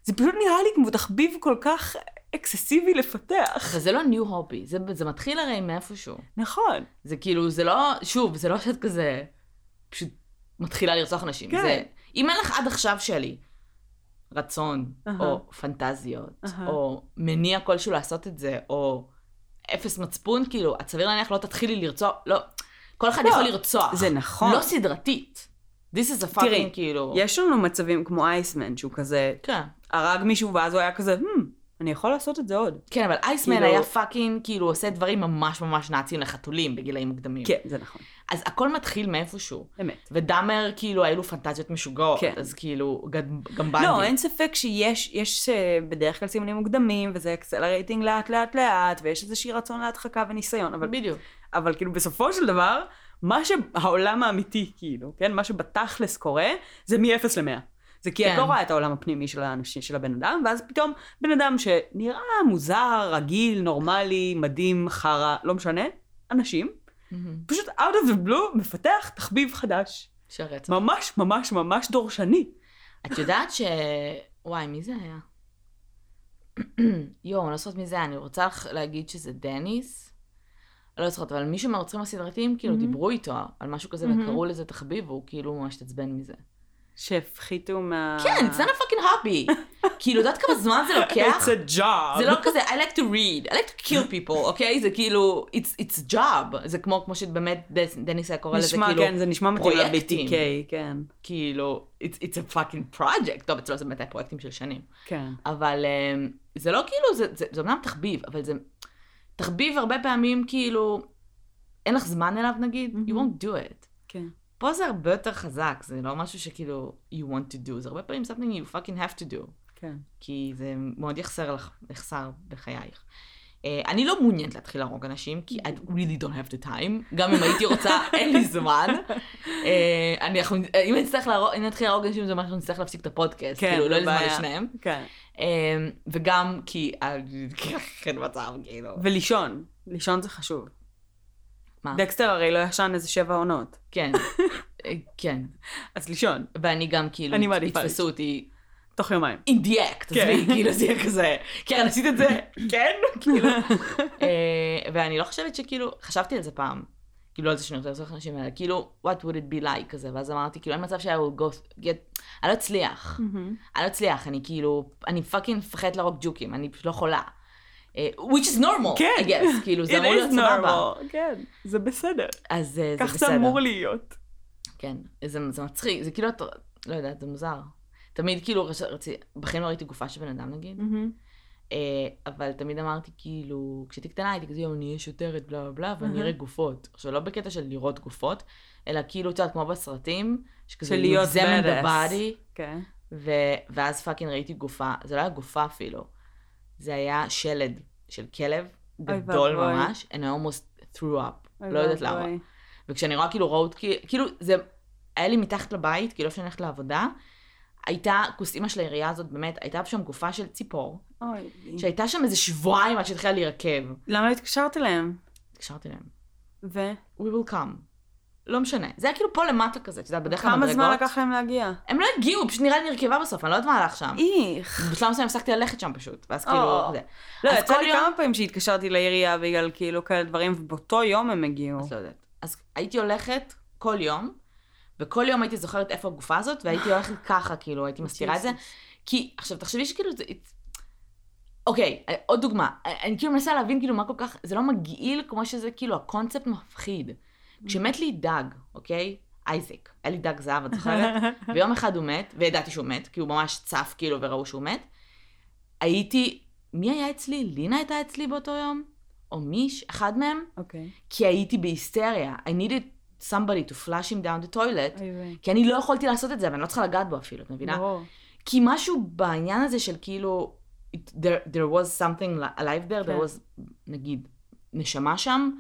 זה פשוט נראה לי כמו תחביב כל כך אקססיבי לפתח. אבל זה לא ניו הובי, זה, זה מתחיל הרי מאיפשהו. נכון. זה כאילו, זה לא, שוב, זה לא שאת כזה פשוט מתחילה לרצוח אנשים. כן. זה, אם אין לך עד עכשיו שלי רצון, אהה. או פנטזיות, אהה. או מניע כלשהו לעשות את זה, או אפס מצפון, כאילו, את סביר להניח לא תתחילי לרצוח, לא, כל אחד לא, יכול לרצוח. זה נכון. לא סדרתית. This is a תראי, fucking כאילו... יש לנו מצבים כמו אייסמן, שהוא כזה כן. הרג מישהו ואז הוא היה כזה, hmm, אני יכול לעשות את זה עוד. כן, אבל אייסמן כאילו- היה fucking, כאילו, עושה דברים ממש ממש נאצים לחתולים בגילאים מוקדמים. כן, זה נכון. אז הכל מתחיל מאיפשהו. אמת. ודאמר, כאילו, היו לו פנטזיות משוגעות. כן. אז כאילו, גם- גם בנדי. לא, אין ספק שיש יש אה, בדרך כלל סימנים מוקדמים, וזה accelerating לאט לאט לאט, ויש איזושהי רצון להדחקה וניסיון, אבל, בדיוק. אבל כאילו בסופו של דבר, מה שהעולם האמיתי, כאילו, כן, מה שבתכלס קורה, זה מ-0 ל-100. זה כי את כן. לא רואה את העולם הפנימי של האנשים, של הבן אדם, ואז פתאום בן אדם שנראה מוזר, רגיל, נורמלי, מדהים, חרא, לא משנה, אנשים, מהמם. פשוט out of the blue מפתח תחביב חדש. שרצח. ממש ממש ממש דורשני. את יודעת ש... וואי, מי זה היה? יואו, אני לא זוכרת מי זה היה, אני רוצה לך להגיד שזה דניס. לא זוכרת, אבל מישהו מהרוצחים הסדרתיים, כאילו, מהמם. דיברו איתו על משהו כזה, מהמם. וקראו לזה תחביב, והוא כאילו ממש התעצבן מזה. שהפחיתו מה... כן, it's not a fucking hobby. (laughs) כאילו, יודעת כמה זמן זה לוקח? It's a job. זה לא כזה, I like to read, I like to kill people, אוקיי? זה כאילו, it's, it's job. זה כמו, כמו שבאמת דניס היה קורא לזה, נשמע, כאילו, כן, זה נשמע מתאים פרויקטים. ל-BTK, כן. כאילו, it's, it's a fucking project. טוב, אצלו זה באמת היה פרויקטים של שנים. כן. אבל אמ, זה לא כאילו, זה, זה, זה אומנם תחביב, אבל זה תחביב הרבה פעמים כאילו, אין לך זמן אליו נגיד, you מהמם. won't do it. כן. פה זה הרבה יותר חזק, זה לא משהו שכאילו you want to do, זה הרבה פעמים something you fucking have to do, כן. כי זה מאוד יחסר לך, יחסר בחייך. Uh, אני לא מעוניינת להתחיל להרוג אנשים, כי I really don't have the time, גם אם הייתי רוצה, (laughs) אין לי זמן. Uh, אני, אנחנו, אם נצטרך להרוג, אם נתחיל להרוג אנשים, זה אומר שאנחנו נצטרך להפסיק את הפודקאסט, כן, כאילו, לא זה יהיה לי זמן בעיה. לשניהם. כן. אמ, וגם כי, (laughs) כן מצב, כאילו. ולישון. לישון זה חשוב. מה? דקסטר הרי לא ישן איזה שבע עונות. כן, אה, כן. אז לישון. ואני גם כאילו, אני מעדיפה יתפסו אותי תוך יומיים. in the act, כן. עזבי, כאילו זה יהיה כזה, כן, עשית את זה, (laughs) כן, כאילו. (laughs) אה, ואני לא חושבת שכאילו, חשבתי על זה פעם, כאילו על זה שאני רוצה לרצוח אנשים האלה, כאילו, what would it be like כזה, ואז אמרתי, כאילו, אין מצב שה will go, get, אני לא אצליח, אני לא אצליח, אני כאילו, אני fucking מפחדת להרוג ג'וקים, אני פשוט לא יכולה. אה, which is normal, כן. I guess, (laughs) כאילו, זה אמור להיות סבבה. כן, זה בסדר. אז אה, זה כך בסדר. זה אמור להיות. כן, זה, זה מצחיק, זה כאילו, לא יודעת, זה מוזר. תמיד כאילו, רצ- רצי, בחיים לא ראיתי גופה של בן אדם נגיד, אה, אבל תמיד אמרתי כאילו, כשהייתי קטנה הייתי כזה, אני אהיה שוטרת, בלה בלה בלה, ואני. אראה גופות. עכשיו, לא בקטע של לראות גופות, אלא כאילו, את יודעת, כמו בסרטים, שכזה, של להיות body, כן. ו... ואז fucking ראיתי גופה, זה לא היה גופה אפילו, זה היה שלד של כלב, גדול ואבוי. ממש, and I almost threw up, אוי לא יודעת. למה. וכשאני רואה כאילו road, כאילו, זה, היה לי מתחת לבית, כאילו שאני הולכת לעבודה, הייתה, כוס אימא של העירייה הזאת, באמת, הייתה שם גופה של ציפור, אוי. שהייתה שם איזה שבועיים עד שהתחילה להירקב. למה התקשרת אליהם? התקשרתי להם, ו? we will come. לא משנה. זה היה כאילו פה למטה כזה, את יודעת, בדרך כלל כמה זמן מדרגות. לקח להם להגיע? הם לא הגיעו, פשוט נראה לי נרכבה בסוף, אני לא יודעת מה הלך שם. איך. בשלב מסוים הפסקתי ללכת שם פשוט, ואז או, כאילו. זה. לא, יצא לי יום- כמה פעמים שהתקשרתי לעירייה בגלל כאילו כאלה דברים, ובאותו יום הם הגיעו. אז לא יודעת. אז הייתי הולכת כל יום, וכל יום הייתי זוכרת איפה הגופה הזאת, והייתי הולכת (gasps) ככה, כאילו, הייתי מסתירה את זה. כי, עכשיו, תחשבי שכאילו זה... אוקיי, אה, עוד דוגמה. אה, אני כאילו מנסה להבין כאילו מה כל כך, זה לא מגעיל כמו שזה כאילו הקונספט מפחיד. כשמת לי דג, אוקיי? אייזק, היה לי דג זהב, את זוכרת? (laughs) ויום אחד הוא מת, וידעתי שהוא מת, כי הוא ממש צף כאילו וראו שהוא מת. הייתי, מי היה אצלי? לינה הייתה אצלי באותו יום? או מיש? אחד מהם? אוקיי. כי הייתי בהיסטריה. I needed somebody to flush him down the toilet. כי אני לא יכולתי לעשות את זה, ואני לא צריכה לגעת בו אפילו, את מבינה? ברור. כי משהו בעניין הזה של כאילו, it, there, there was something alive there, כן. there was, נגיד, נשמה שם,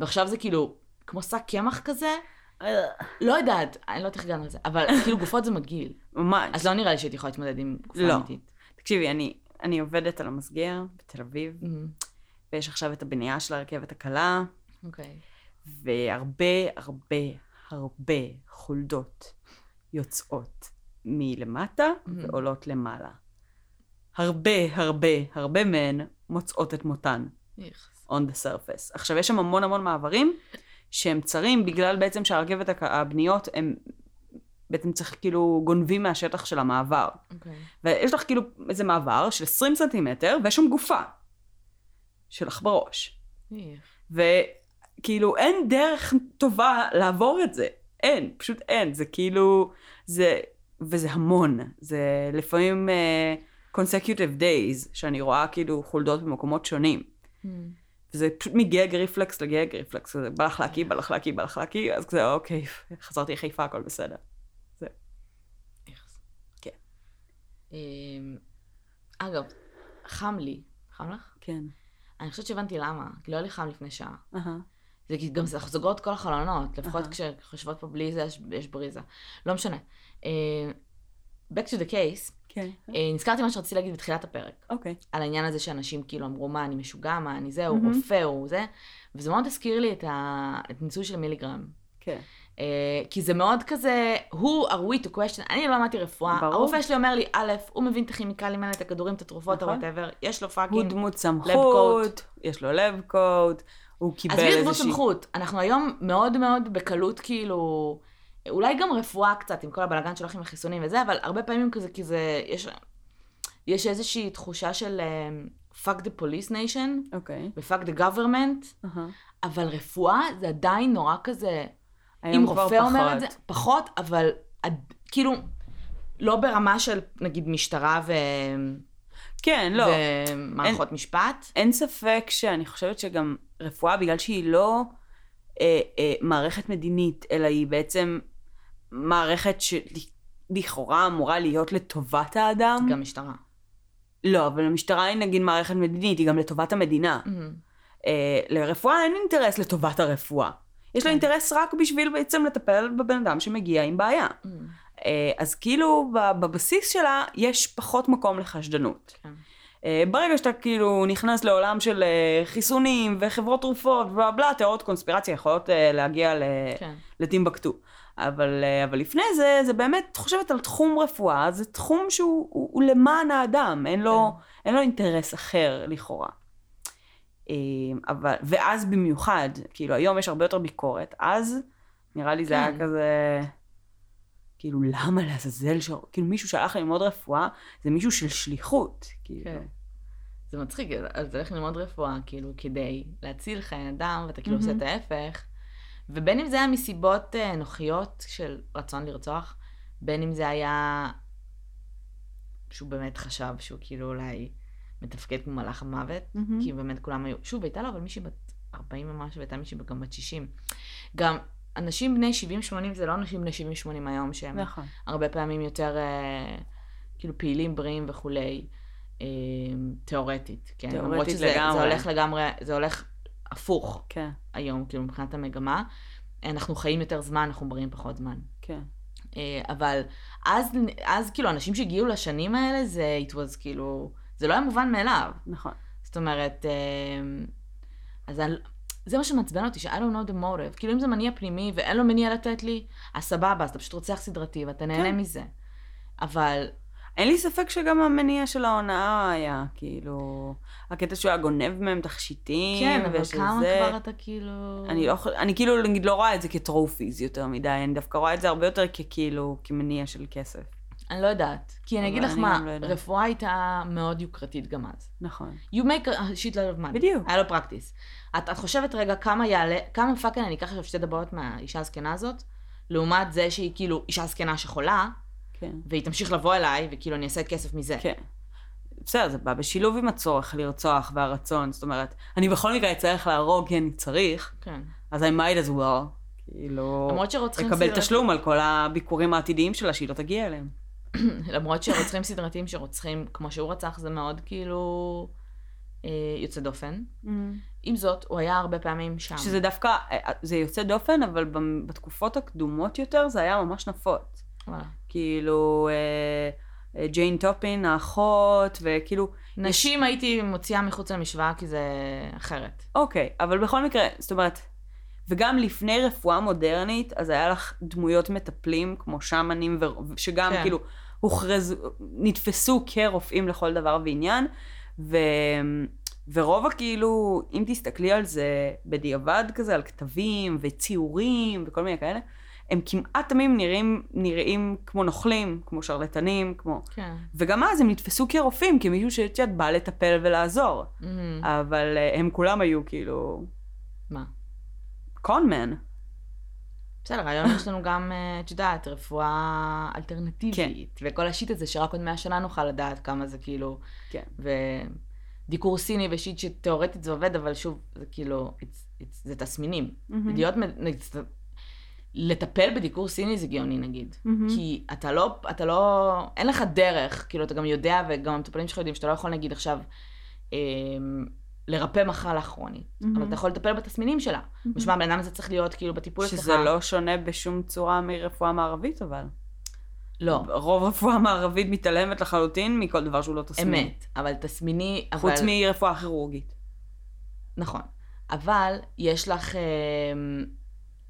ועכשיו זה כאילו, כמו שק קמח כזה, לא יודעת, אני לא יודעת איך הגענו לזה, אבל (laughs) כאילו גופות זה מגעיל. ממש. אז לא נראה לי שהייתי יכולה להתמודד עם גופה לא. אמיתית. תקשיבי, אני, אני עובדת על המסגר בתל אביב, מהמם. ויש עכשיו את הבנייה של הרכבת הקלה, אוקיי. והרבה הרבה הרבה חולדות יוצאות מלמטה ועולות למעלה. הרבה הרבה הרבה מהן מוצאות את מותן איכס. on the surface. עכשיו, יש שם המון המון מעברים שהם צרים בגלל בעצם שהרכבת הבניות הם בעצם צריך כאילו גונבים מהשטח של המעבר. אוקיי. ויש לך כאילו איזה מעבר של 20 סנטימטר ויש שם גופה שלך בראש. איך. וכאילו אין דרך טובה לעבור את זה. אין, פשוט אין. זה כאילו, זה, וזה המון. זה לפעמים uh, consecutive days, שאני רואה כאילו חולדות במקומות שונים. Hmm. וזה פשוט מגג ריפלקס לגג ריפלקס, כזה בא לך להקיא, בא לך להקיא, בא לך להקיא, אז כזה אוקיי, חזרתי לחיפה, הכל בסדר. איכס. כן. אמ, אגב, חם לי. חם לך? כן. אני חושבת שהבנתי למה. כי לא היה לי חם לפני שעה. זה כי גם זה- אנחנו סוגרות כל החלונות, לפחות. כשחושבות פה בלי זה יש, בריזה. לא משנה. אה, back to the case, כן. אה, נזכרתי מה שרציתי להגיד בתחילת הפרק, אוקיי. על העניין הזה שאנשים כאילו אמרו מה אני משוגע, מה אני זה, הוא מהמם. רופא, הוא זה, וזה מאוד הזכיר לי את, הניסוי של מיליגרם. כן. אה, כי זה מאוד כזה, who are we to question, אני לא למדתי רפואה, ברור. הרופא שלי אומר לי, א', הוא מבין את הכימיקלים האלה, את הכדורים, את התרופות, נכון. ה whatever, יש לו הוא fucking, דמות coat. סמכות, יש לו lab coat, הוא קיבל עזבי את דמות איזושהי... סמכות, אנחנו היום מאוד מאוד בקלות כאילו, אולי גם רפואה קצת עם כל הבלאגן שלך עם החיסונים וזה, אבל הרבה פעמים כזה, כי זה, יש, יש איזושהי תחושה של um, fuck the police nation אוקיי. ו-fuck the government, אהה. אבל רפואה זה עדיין נורא כזה, אם רופא אומר את זה, פחות. פחות, אבל עד, כאילו, לא ברמה של נגיד משטרה ו... כן, לא. ומערכות משפט. אין ספק שאני חושבת שגם רפואה, בגלל שהיא לא אה, אה, מערכת מדינית, אלא היא בעצם מערכת שלכאורה אמורה להיות לטובת האדם. גם משטרה. לא, אבל המשטרה היא נגיד מערכת מדינית, היא גם לטובת המדינה. מהמם. אה, לרפואה אין אינטרס לטובת הרפואה. יש לה כן. אינטרס רק בשביל בעצם לטפל בבן אדם שמגיע עם בעיה. מהמם. אה, אז כאילו בבסיס שלה יש פחות מקום לחשדנות. כן. אה, ברגע שאתה כאילו נכנס לעולם של אה, חיסונים וחברות תרופות ובלה, תיאוריות קונספירציה יכולות אה, להגיע כן. לטימבקטו. אבל, אה, אבל לפני זה, זה באמת, את חושבת על תחום רפואה, זה תחום שהוא הוא, הוא למען האדם, אין לו, אין לו אינטרס אחר לכאורה. אה, אבל, ואז במיוחד, כאילו היום יש הרבה יותר ביקורת, אז נראה לי זה כן. היה כזה, כאילו למה לעזאזל, ש... כאילו מישהו שהלך ללמוד רפואה, זה מישהו של שליחות, כאילו. כן. זה מצחיק, אז אתה הולך ללמוד רפואה, כאילו, כדי להציל חיי אדם, ואתה כאילו עושה מהמם. את ההפך. ובין אם זה היה מסיבות אה, נוחיות של רצון לרצוח, בין אם זה היה שהוא באמת חשב שהוא כאילו אולי מתפקד כמו מלאך המוות, מהמם. כי באמת כולם היו, שוב, הייתה לו אבל מישהי בת 40 ומשהו, והייתה מישהי גם בת 60. גם אנשים בני 70-80 זה לא אנשים בני 70-80 היום, שהם נכון. הרבה פעמים יותר אה, כאילו פעילים, בריאים וכולי, אה, תיאורטית, כן? למרות תיאורטית שזה לגמרי. זה הולך לגמרי, זה הולך הפוך כן, היום, כאילו מבחינת המגמה. אנחנו חיים יותר זמן, אנחנו בריאים פחות זמן. כן. אה, אבל אז, אז כאילו אנשים שהגיעו לשנים האלה, זה it was כאילו, זה לא היה מובן מאליו. נכון. זאת אומרת, אה, אז אני, זה מה שמעצבן אותי, ש-I don't know the motive. כאילו אם זה מניע פנימי ואין לו מניע לתת לי, אז סבבה, אז אתה פשוט רוצח סדרתי ואתה נהנה כן. מזה. אבל, אין לי ספק שגם המניע של ההונאה היה, כאילו, הקטע שהוא היה גונב מהם תכשיטים, כן, אבל. כמה כבר אתה כאילו... אני, לא, אני כאילו, נגיד, לא רואה את זה כ trophies יותר מדי, אני דווקא רואה את זה הרבה יותר ככאילו, כמניע של כסף. אני לא יודעת. כי אני אגיד לך אני מה, לא. רפואה הייתה מאוד יוקרתית גם אז. נכון. You make a shit load of money. בדיוק. היה לו practice. את, את חושבת רגע כמה יעלה, כמה fucking אני אקח עכשיו שתי דברות מהאישה הזקנה הזאת, לעומת זה שהיא כאילו אישה זקנה שחולה, כן. והיא תמשיך לבוא אליי, וכאילו אני אעשה את כסף מזה. כן. בסדר, זה בא בשילוב עם הצורך לרצוח והרצון, זאת אומרת, אני בכל מקרה אצטרך להרוג כי אני צריך, כן. אז I might as well, כאילו, למרות שרוצחים לקבל סדרתי- תשלום על כל הביקורים העתידיים שלה שהיא לא תגיע אליהם. (clears throat) למרות שרוצחים סדרתיים שרוצחים כמו שהוא רצח, זה מאוד כאילו אה, יוצא דופן. עם זאת, הוא היה הרבה פעמים שם. שזה דווקא, אה, זה יוצא דופן, אבל בתקופות הקדומות יותר זה היה ממש נפוץ. וואלה. כאילו, אה, אה, ג'יין טופין, האחות, וכאילו, נשים הייתי מוציאה מחוץ למשוואה כי זה אחרת. אוקיי, אבל בכל מקרה, זאת אומרת, וגם לפני רפואה מודרנית, אז היה לך דמויות מטפלים, כמו שמנים, ו- שגם כן. כאילו הוכרזו, נתפסו כרופאים לכל דבר ועניין, ו... ורוב הכאילו, אם תסתכלי על זה בדיעבד כזה, על כתבים וציורים וכל מיני כאלה, הם כמעט תמיד נראים, נראים כמו נוכלים, כמו שרלטנים, כמו... כן. וגם אז הם נתפסו כרופאים, כמישהו שאת יודעת, בא לטפל ולעזור. מהמם. אבל אה, הם כולם היו כאילו מה? קונמן. בסדר, היום יש לנו גם, אה, את יודעת, רפואה אלטרנטיבית, כן. וכל השיט הזה שרק עוד מאה שנה נוכל לדעת כמה זה כאילו, כן. ודיקור סיני ושיט שתאורטית זה עובד, אבל שוב, זה כאילו, it's, it's, זה תסמינים. מהמם. להיות, לטפל בדיקור סיני זה גאוני נגיד. מהמם. כי אתה לא, אתה לא, אין לך דרך, כאילו אתה גם יודע, וגם המטופלים שלך יודעים שאתה לא יכול נגיד עכשיו אה, לרפא מחלה כרונית, מהמם. אבל אתה יכול לטפל בתסמינים שלה. משמע, הבן אדם הזה צריך להיות כאילו בטיפול אצלך. שזה לא שונה בשום צורה מרפואה מערבית, אבל. לא. רוב רפואה מערבית מתעלמת לחלוטין מכל דבר שהוא לא תסמין. אמת, אבל תסמיני, אבל... חוץ מרפואה כירורגית. נכון. אבל יש לך, אה,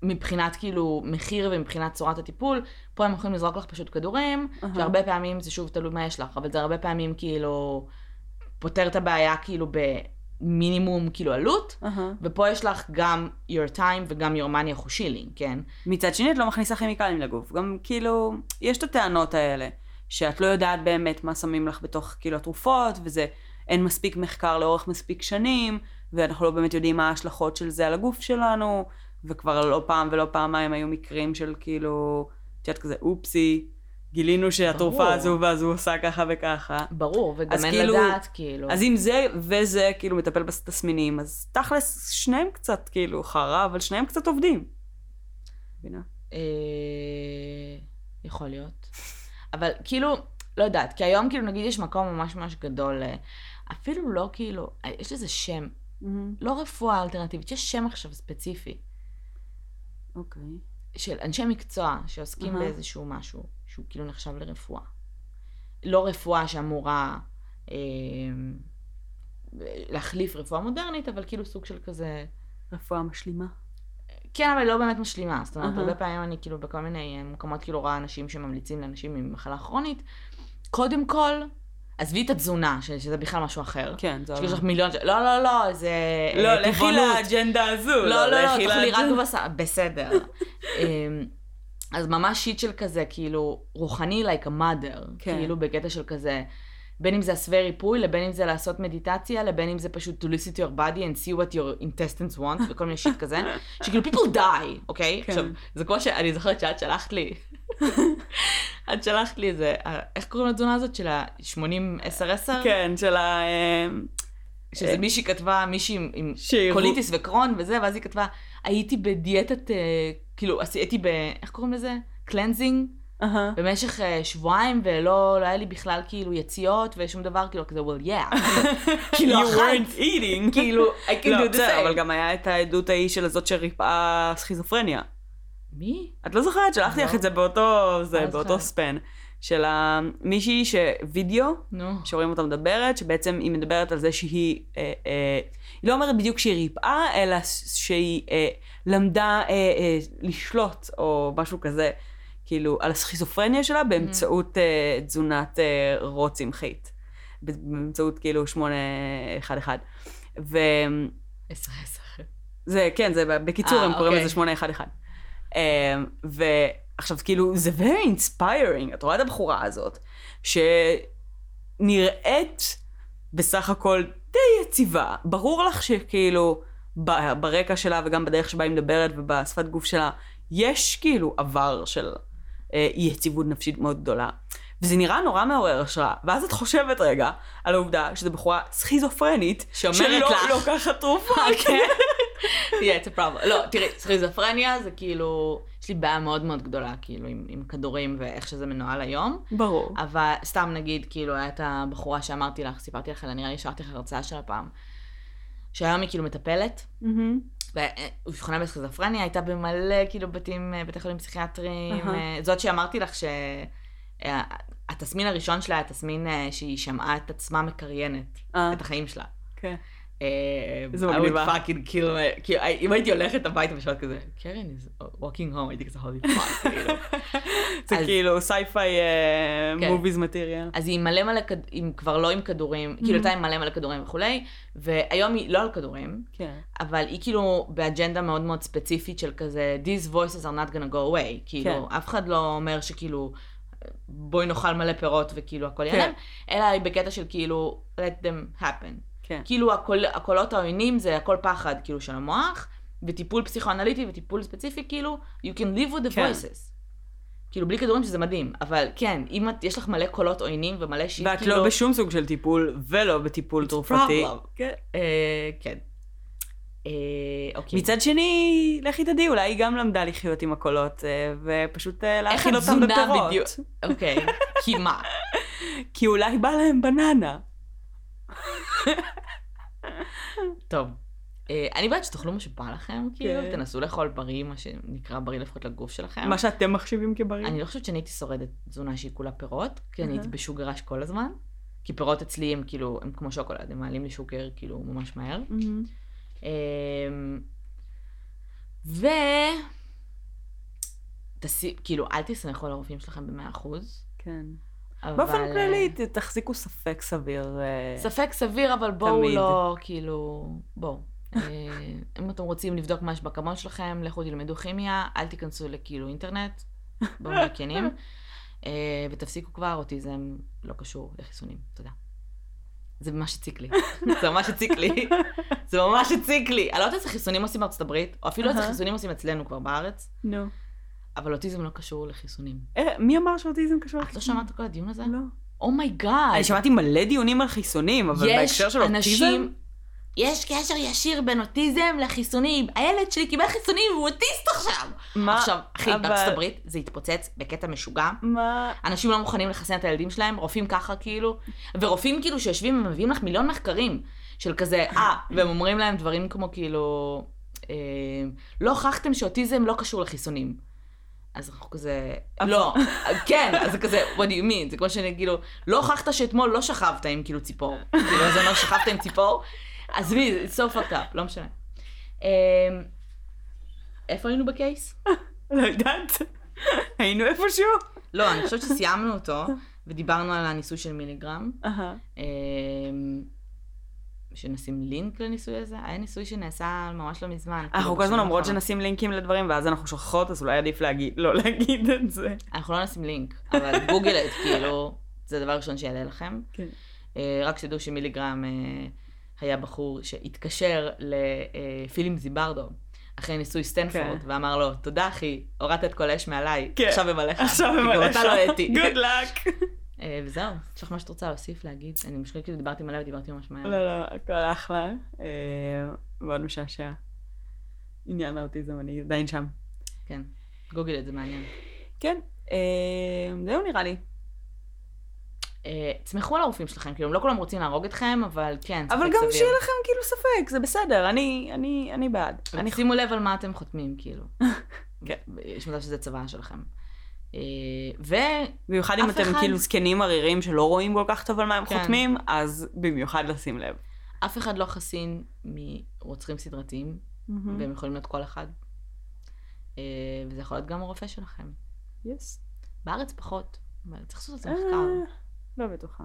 מבחינת כאילו מחיר ומבחינת צורת הטיפול, פה הם יכולים לזרוק לך פשוט כדורים, אהה. שהרבה פעמים זה שוב תלוי מה יש לך, אבל זה הרבה פעמים כאילו פותר את הבעיה כאילו במינימום כאילו עלות, אהה. ופה יש לך גם your time וגם your money החושילינג, כן? מצד שני, את לא מכניסה כימיקלים לגוף. גם כאילו, יש את הטענות האלה, שאת לא יודעת באמת מה שמים לך בתוך כאילו התרופות, וזה, אין מספיק מחקר לאורך מספיק שנים, ואנחנו לא באמת יודעים מה ההשלכות של זה על הגוף שלנו, וכבר לא פעם ולא פעמיים היו מקרים של כאילו, את יודעת כזה, אופסי, גילינו שהתרופה ברור. הזו ואז הוא עושה ככה וככה. ברור, וגם אין כאילו- לדעת, כאילו. אז אם זה וזה כאילו מטפל בתסמינים, אז תכלס שניהם קצת כאילו חרא, אבל שניהם קצת עובדים. מבינה? אה, יכול להיות. אבל כאילו, לא יודעת, כי היום כאילו נגיד יש מקום ממש ממש גדול, אה, אפילו לא כאילו, אה, יש לזה שם, לא רפואה אלטרנטיבית, יש שם עכשיו ספציפי, אוקיי. של אנשי מקצוע שעוסקים אהה. באיזשהו משהו, שהוא כאילו נחשב לרפואה. לא רפואה שאמורה אה, להחליף רפואה מודרנית, אבל כאילו סוג של כזה... רפואה משלימה. כן, אבל לא באמת משלימה. זאת אומרת, אהה. הרבה פעמים אני כאילו בכל מיני אה, מקומות כאילו רואה אנשים שממליצים לאנשים עם מחלה כרונית. קודם כל, עזבי את התזונה, ש- שזה בכלל משהו אחר. כן, זה שיש לך מיליון... ש- לא, לא, לא, זה... אה, לא, לכי טבעונות. לאג'נדה הזו. לא, לא, לא, לכי תאכלי רק לאג'נדה- בשר. בסדר. (laughs) אמ, אז ממש שיט של כזה, כאילו, רוחני like a mother. כן. כאילו בקטע של כזה, בין אם זה הסווה ריפוי, לבין אם זה לעשות מדיטציה, לבין אם זה פשוט to listen to your body and see what your intestines want, (laughs) וכל מיני שיט כזה, שכאילו people die, אוקיי? כן. עכשיו, זה כמו שאני זוכרת שאת שלחת לי, (laughs) את שלחת לי איזה, אה, קוראים לתזונה הזאת של ה-80-10-10? כן, של ה... אה, שזה מישהי כתבה, מישהי עם, עם שהראו- קוליטיס וקרוהן וזה, ואז היא כתבה, הייתי בדיאטת, אה, כאילו, הייתי ב... איך קוראים לזה? cleansing? אהה. במשך אה, שבועיים, ולא לא היה לי בכלל כאילו יציאות ושום דבר, כאילו, כזה, well, yeah. (laughs) כאילו, You weren't eating. כאילו, I can לא, do the בסדר, אבל same. גם היה את העדות ההיא של הזאת שריפאה סכיזופרניה. מי? את לא זוכרת? שלחתי לך לא. את זה באותו, זה, לא באותו. span. של מישהי שווידאו, נו. שרואים אותה מדברת, שבעצם היא מדברת על זה שהיא, אה, אה, היא לא אומרת בדיוק שהיא ריפאה, אלא שהיא אה, למדה אה, אה, לשלוט, או משהו כזה, כאילו, על הסכיזופרניה שלה באמצעות אה, תזונת אה, רו צמחית. באמצעות כאילו 811. וזה, עשר עשר. כן, זה, בקיצור, אה, הם קוראים אוקיי. לזה 811. אה, ועכשיו, כאילו, זה very inspiring, את רואה את הבחורה הזאת, שנראית בסך הכל די יציבה. ברור לך שכאילו, ברקע שלה וגם בדרך שבה היא מדברת ובשפת גוף שלה, יש כאילו עבר של אה, אי יציבות נפשית מאוד גדולה. וזה נראה נורא מעורר השראה. ואז את חושבת רגע על העובדה שזו בחורה סכיזופרנית, שאומרת שלא לך- לוקחת תרופה. (laughs) כן. yeah, it's a problem. לא, תראי, סכיזופרניה זה כאילו, יש לי בעיה מאוד מאוד גדולה, כאילו, עם, עם כדורים ואיך שזה מנוהל היום. ברור. אבל סתם נגיד, כאילו, הייתה הבחורה שאמרתי לך, סיפרתי לך, נראה לי שלחתי לך הרצאה שלה פעם, שהיום היא כאילו מטפלת, מהמם. ואובחנה בסכיזופרניה, הייתה במלא כאילו בתים, אה, בתי חולים פסיכיאטריים. אה, זאת שאמרתי לך שהתסמין הראשון שלה היה תסמין אה, שהיא שמעה את עצמה מקריינת, אה. את החיים שלה. כן. אה, איזה I would fucking kill. כאילו, אם הייתי הולכת הביתה בשבת כזה, קרן is walking home, הייתי כזה holy fuck, (laughs) כאילו. זה כאילו sci-fi כן. movies material. אז היא מלא מלא, היא כבר לא עם כדורים, כאילו הייתה עם מלא מלא כדורים וכולי, והיום היא לא על כדורים, כן. אבל היא כאילו באג'נדה מאוד מאוד ספציפית של כזה, these voices are not gonna go away, כאילו, אף אחד לא אומר שכאילו, בואי נאכל מלא פירות וכאילו הכל כן. ייעלם, אלא היא בקטע של כאילו, let them happen. כן. כאילו הקול, הקולות העוינים זה הכל פחד כאילו של המוח, וטיפול פסיכואנליטי וטיפול ספציפי כאילו, you can live with the כן. voices. כאילו בלי כדורים שזה מדהים, אבל כן, אם את, יש לך מלא קולות עוינים ומלא שיט ואת כאילו... לא בשום סוג של טיפול, ולא בטיפול תרופתי. problem. כן. אה, כן. אה, אוקיי. מצד שני, לכי תדעי, אולי היא גם למדה לחיות עם הקולות, אה, ופשוט אה, איך להאכיל אותם התזונה בפירות. בדיוק? אוקיי, כי מה? (laughs) כי אולי בא להם בננה. טוב. אה, אני בעד שתאכלו מה שבא לכם, כאילו, כן. תנסו לאכול בריא, מה שנקרא בריא לפחות לגוף שלכם. מה שאתם מחשיבים כבריא. אני לא חושבת שאני הייתי שורדת תזונה שהיא כולה פירות, כי אני הייתי אהה. בשוגר רש כל הזמן. כי פירות אצלי הם כאילו, הם כמו שוקולד, הם מעלים לי שוקר כאילו ממש מהר. אמ, ו... תסי... כאילו, אל תסמכו על הרופאים שלכם במאה אחוז. כן. אבל... באופן כללי, ת- תחזיקו ספק סביר. אה, ספק סביר, אבל בואו תמיד. לא, כאילו, בואו. אה, (laughs) אם אתם רוצים לבדוק מה יש בקמון שלכם, לכו תלמדו כימיה, אל תיכנסו לכאילו אינטרנט, בואו נהיה כנים. אה, ותפסיקו כבר, אוטיזם לא קשור לחיסונים. תודה. זה ממש הציק לי. (laughs) זה ממש הציק לי. זה ממש הציק לי. אני לא יודעת איזה חיסונים עושים בארצות הברית, או אפילו איזה אהה. חיסונים עושים אצלנו כבר בארץ, נו. אבל אוטיזם לא קשור לחיסונים. אה, מי אמר שאוטיזם קשור את לא שמעת כל הדיון הזה? לא. oh my God. אני שמעתי מלא דיונים על חיסונים, אבל בהקשר של אוטיזם... יש קשר ישיר בין אוטיזם לחיסונים. הילד שלי קיבל חיסונים והוא אוטיסט עכשיו. מה? עכשיו, אחי, אבל- בארצות הברית זה התפוצץ בקטע משוגע. מה? אנשים לא מוכנים לחסן את הילדים שלהם, רופאים ככה כאילו, ורופאים כאילו שיושבים ומביאים לך מיליון מחקרים של כזה, אה, והם אומרים להם דברים כמו כאילו, אה, לא הוכחתם שאוטיזם לא קשור לחיסונים. אז אנחנו כזה, לא, כן, אז זה כזה, what do you mean? זה כמו שאני כאילו, לא הוכחת שאתמול לא שכבת עם כאילו ציפור. כאילו, זה אומר שכבת עם ציפור? עזבי, it's so fucked up, לא משנה. אה, איפה היינו בקייס? לא יודעת. היינו איפשהו? לא, אני חושבת שסיימנו אותו, ודיברנו על הניסוי של מיליגרם. שנשים לינק לניסוי הזה? היה ניסוי שנעשה ממש לא מזמן. אנחנו כאילו, כל הזמן אומרות. שנשים לינקים לדברים, ואז אנחנו שוכחות, אז אולי עדיף להגיד, לא להגיד את זה. אנחנו לא נשים לינק, אבל גוגל את, כאילו, זה הדבר הראשון שיעלה לכם. כן. אה, רק שתדעו שמיליגרם אה, היה בחור שהתקשר לפילים זיברדו. אחרי ניסוי סטנפורד, כן. ואמר לו, תודה אחי, הורדת את כל האש מעליי, כן. עכשיו הם עליך. עכשיו הם כי גם עליך. אתה לא אתי. Good luck. (laughs) אה, וזהו, יש לך מה שאת רוצה להוסיף, להגיד? אני משחקת כאילו דיברתי מלא ודיברתי ממש מהר. לא, לא, הכל אחלה. אה, מאוד משעשע. עניין האוטיזם, אני עדיין שם. כן, גוגל את זה מעניין. כן, אה, זהו נראה לי. תסמכו על הרופאים שלכם, כאילו, לא כולם רוצים להרוג אתכם, אבל כן, ספק אבל. גם שיהיה לכם כאילו ספק, זה בסדר, אני, אני, אני בעד. אני שימו לב על מה אתם חותמים, כאילו. (laughs) כן. יש מצב שזה צבא שלכם. אה, ו... במיוחד אם אתם אחד- כאילו זקנים עריריים שלא רואים כל כך טוב על מה הם כן. חותמים, אז במיוחד לשים לב. אף אחד לא חסין מרוצחים סדרתיים, והם יכולים להיות כל אחד. אה, וזה יכול להיות גם הרופא שלכם. יס. בארץ פחות, אבל צריך לעשות את זה אה, מחקר. לא בטוחה.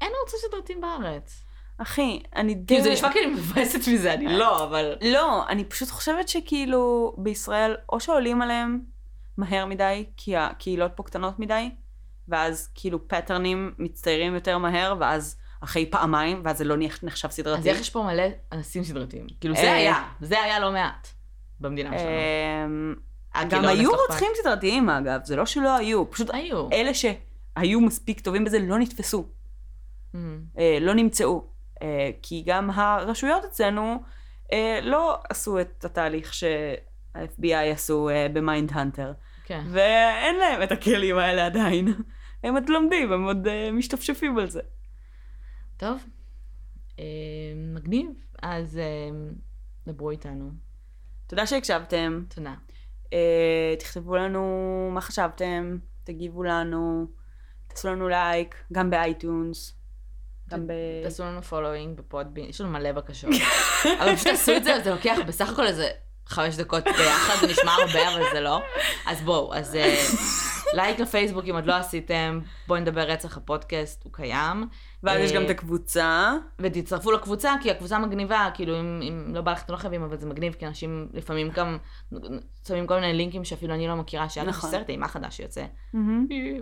אין רוצחים סדרתיים בארץ. אחי, אני די... כאילו, זה נשמע כאילו מבאסת מזה, אני לא, אבל... לא, אני פשוט חושבת שכאילו בישראל, או שעולים עליהם מהר מדי, כי הקהילות פה קטנות מדי, ואז כאילו פטרנים מצטיירים יותר מהר, ואז אחרי פעמיים, ואז זה לא נחשב סדרתי. אז איך יש פה מלא אנסים סדרתיים? כאילו, אה. זה היה, זה היה לא מעט במדינה שלנו. אמ, אה, גם כאילו, היו לא רוצחים סדרתיים אגב, זה לא שלא היו, פשוט. היו. אלה שהיו מספיק טובים בזה לא נתפסו, אממ. אה, לא נמצאו. אה, כי גם הרשויות אצלנו אה, לא עשו את התהליך שה-FBI עשו אה, ב Mindhunter. כן. ואין להם את הכלים האלה עדיין. (laughs) הם עוד לומדים, הם עוד אה, משתפשפים על זה. טוב. אה, מגניב. אז אה, דברו איתנו. תודה שהקשבתם. תודה. אה, תכתבו לנו מה חשבתם, תגיבו לנו, תעשו לנו לייק, גם ב iTunes. גם ב... תעשו לנו following ב Podbean, יש לנו מלא בקשות. אבל פשוט תעשו את זה, זה לוקח בסך הכל איזה חמש דקות ביחד, זה נשמע הרבה, אבל זה לא. אז בואו, אז אה, לייק לפייסבוק אם עוד לא עשיתם, בואו נדבר רצח הפודקאסט, הוא קיים. ואז יש אה, גם את הקבוצה. ותצטרפו לקבוצה, כי הקבוצה מגניבה, כאילו אם, אם לא בא לך אתם לא חייבים, אבל זה מגניב, כי אנשים לפעמים גם שמים כל מיני לינקים שאפילו אני לא מכירה, שהיה נכון. סרט אימה חדש שיוצא.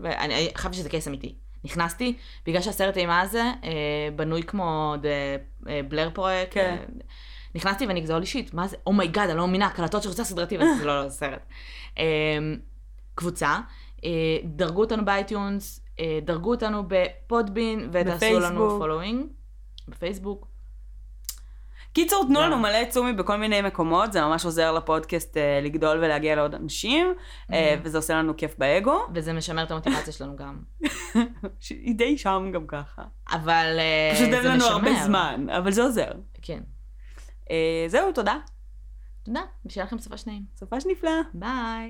ואני חשבתי שזה case אמיתי. נכנסתי, בגלל שהסרט אימה הזה אה, בנוי כמו Blair Project. כן. אה, נכנסתי holy shit, מה זה? oh my God, אני לא מאמינה, הקלטות של רוצח סדרתי, וזה לא, לא, זה סרט. אה, קבוצה, אה, דרגו אותנו ב iTunes, אה, דרגו אותנו ב Podbean, ותעשו לנו. following. בפייסבוק. קיצור, תנו לנו. מלא צומי בכל מיני מקומות, זה ממש עוזר לפודקאסט אה, לגדול ולהגיע לעוד אנשים, וזה עושה לנו כיף באגו. וזה משמר את המוטיבציה שלנו גם. (laughs) שהיא די שם גם ככה. אבל אה, פשוט זה אין לנו הרבה משמר. זמן, אבל זה עוזר. כן. אה, זהו, תודה. תודה, ושיהיה לכם סופה שניים. סופש נפלא. ביי.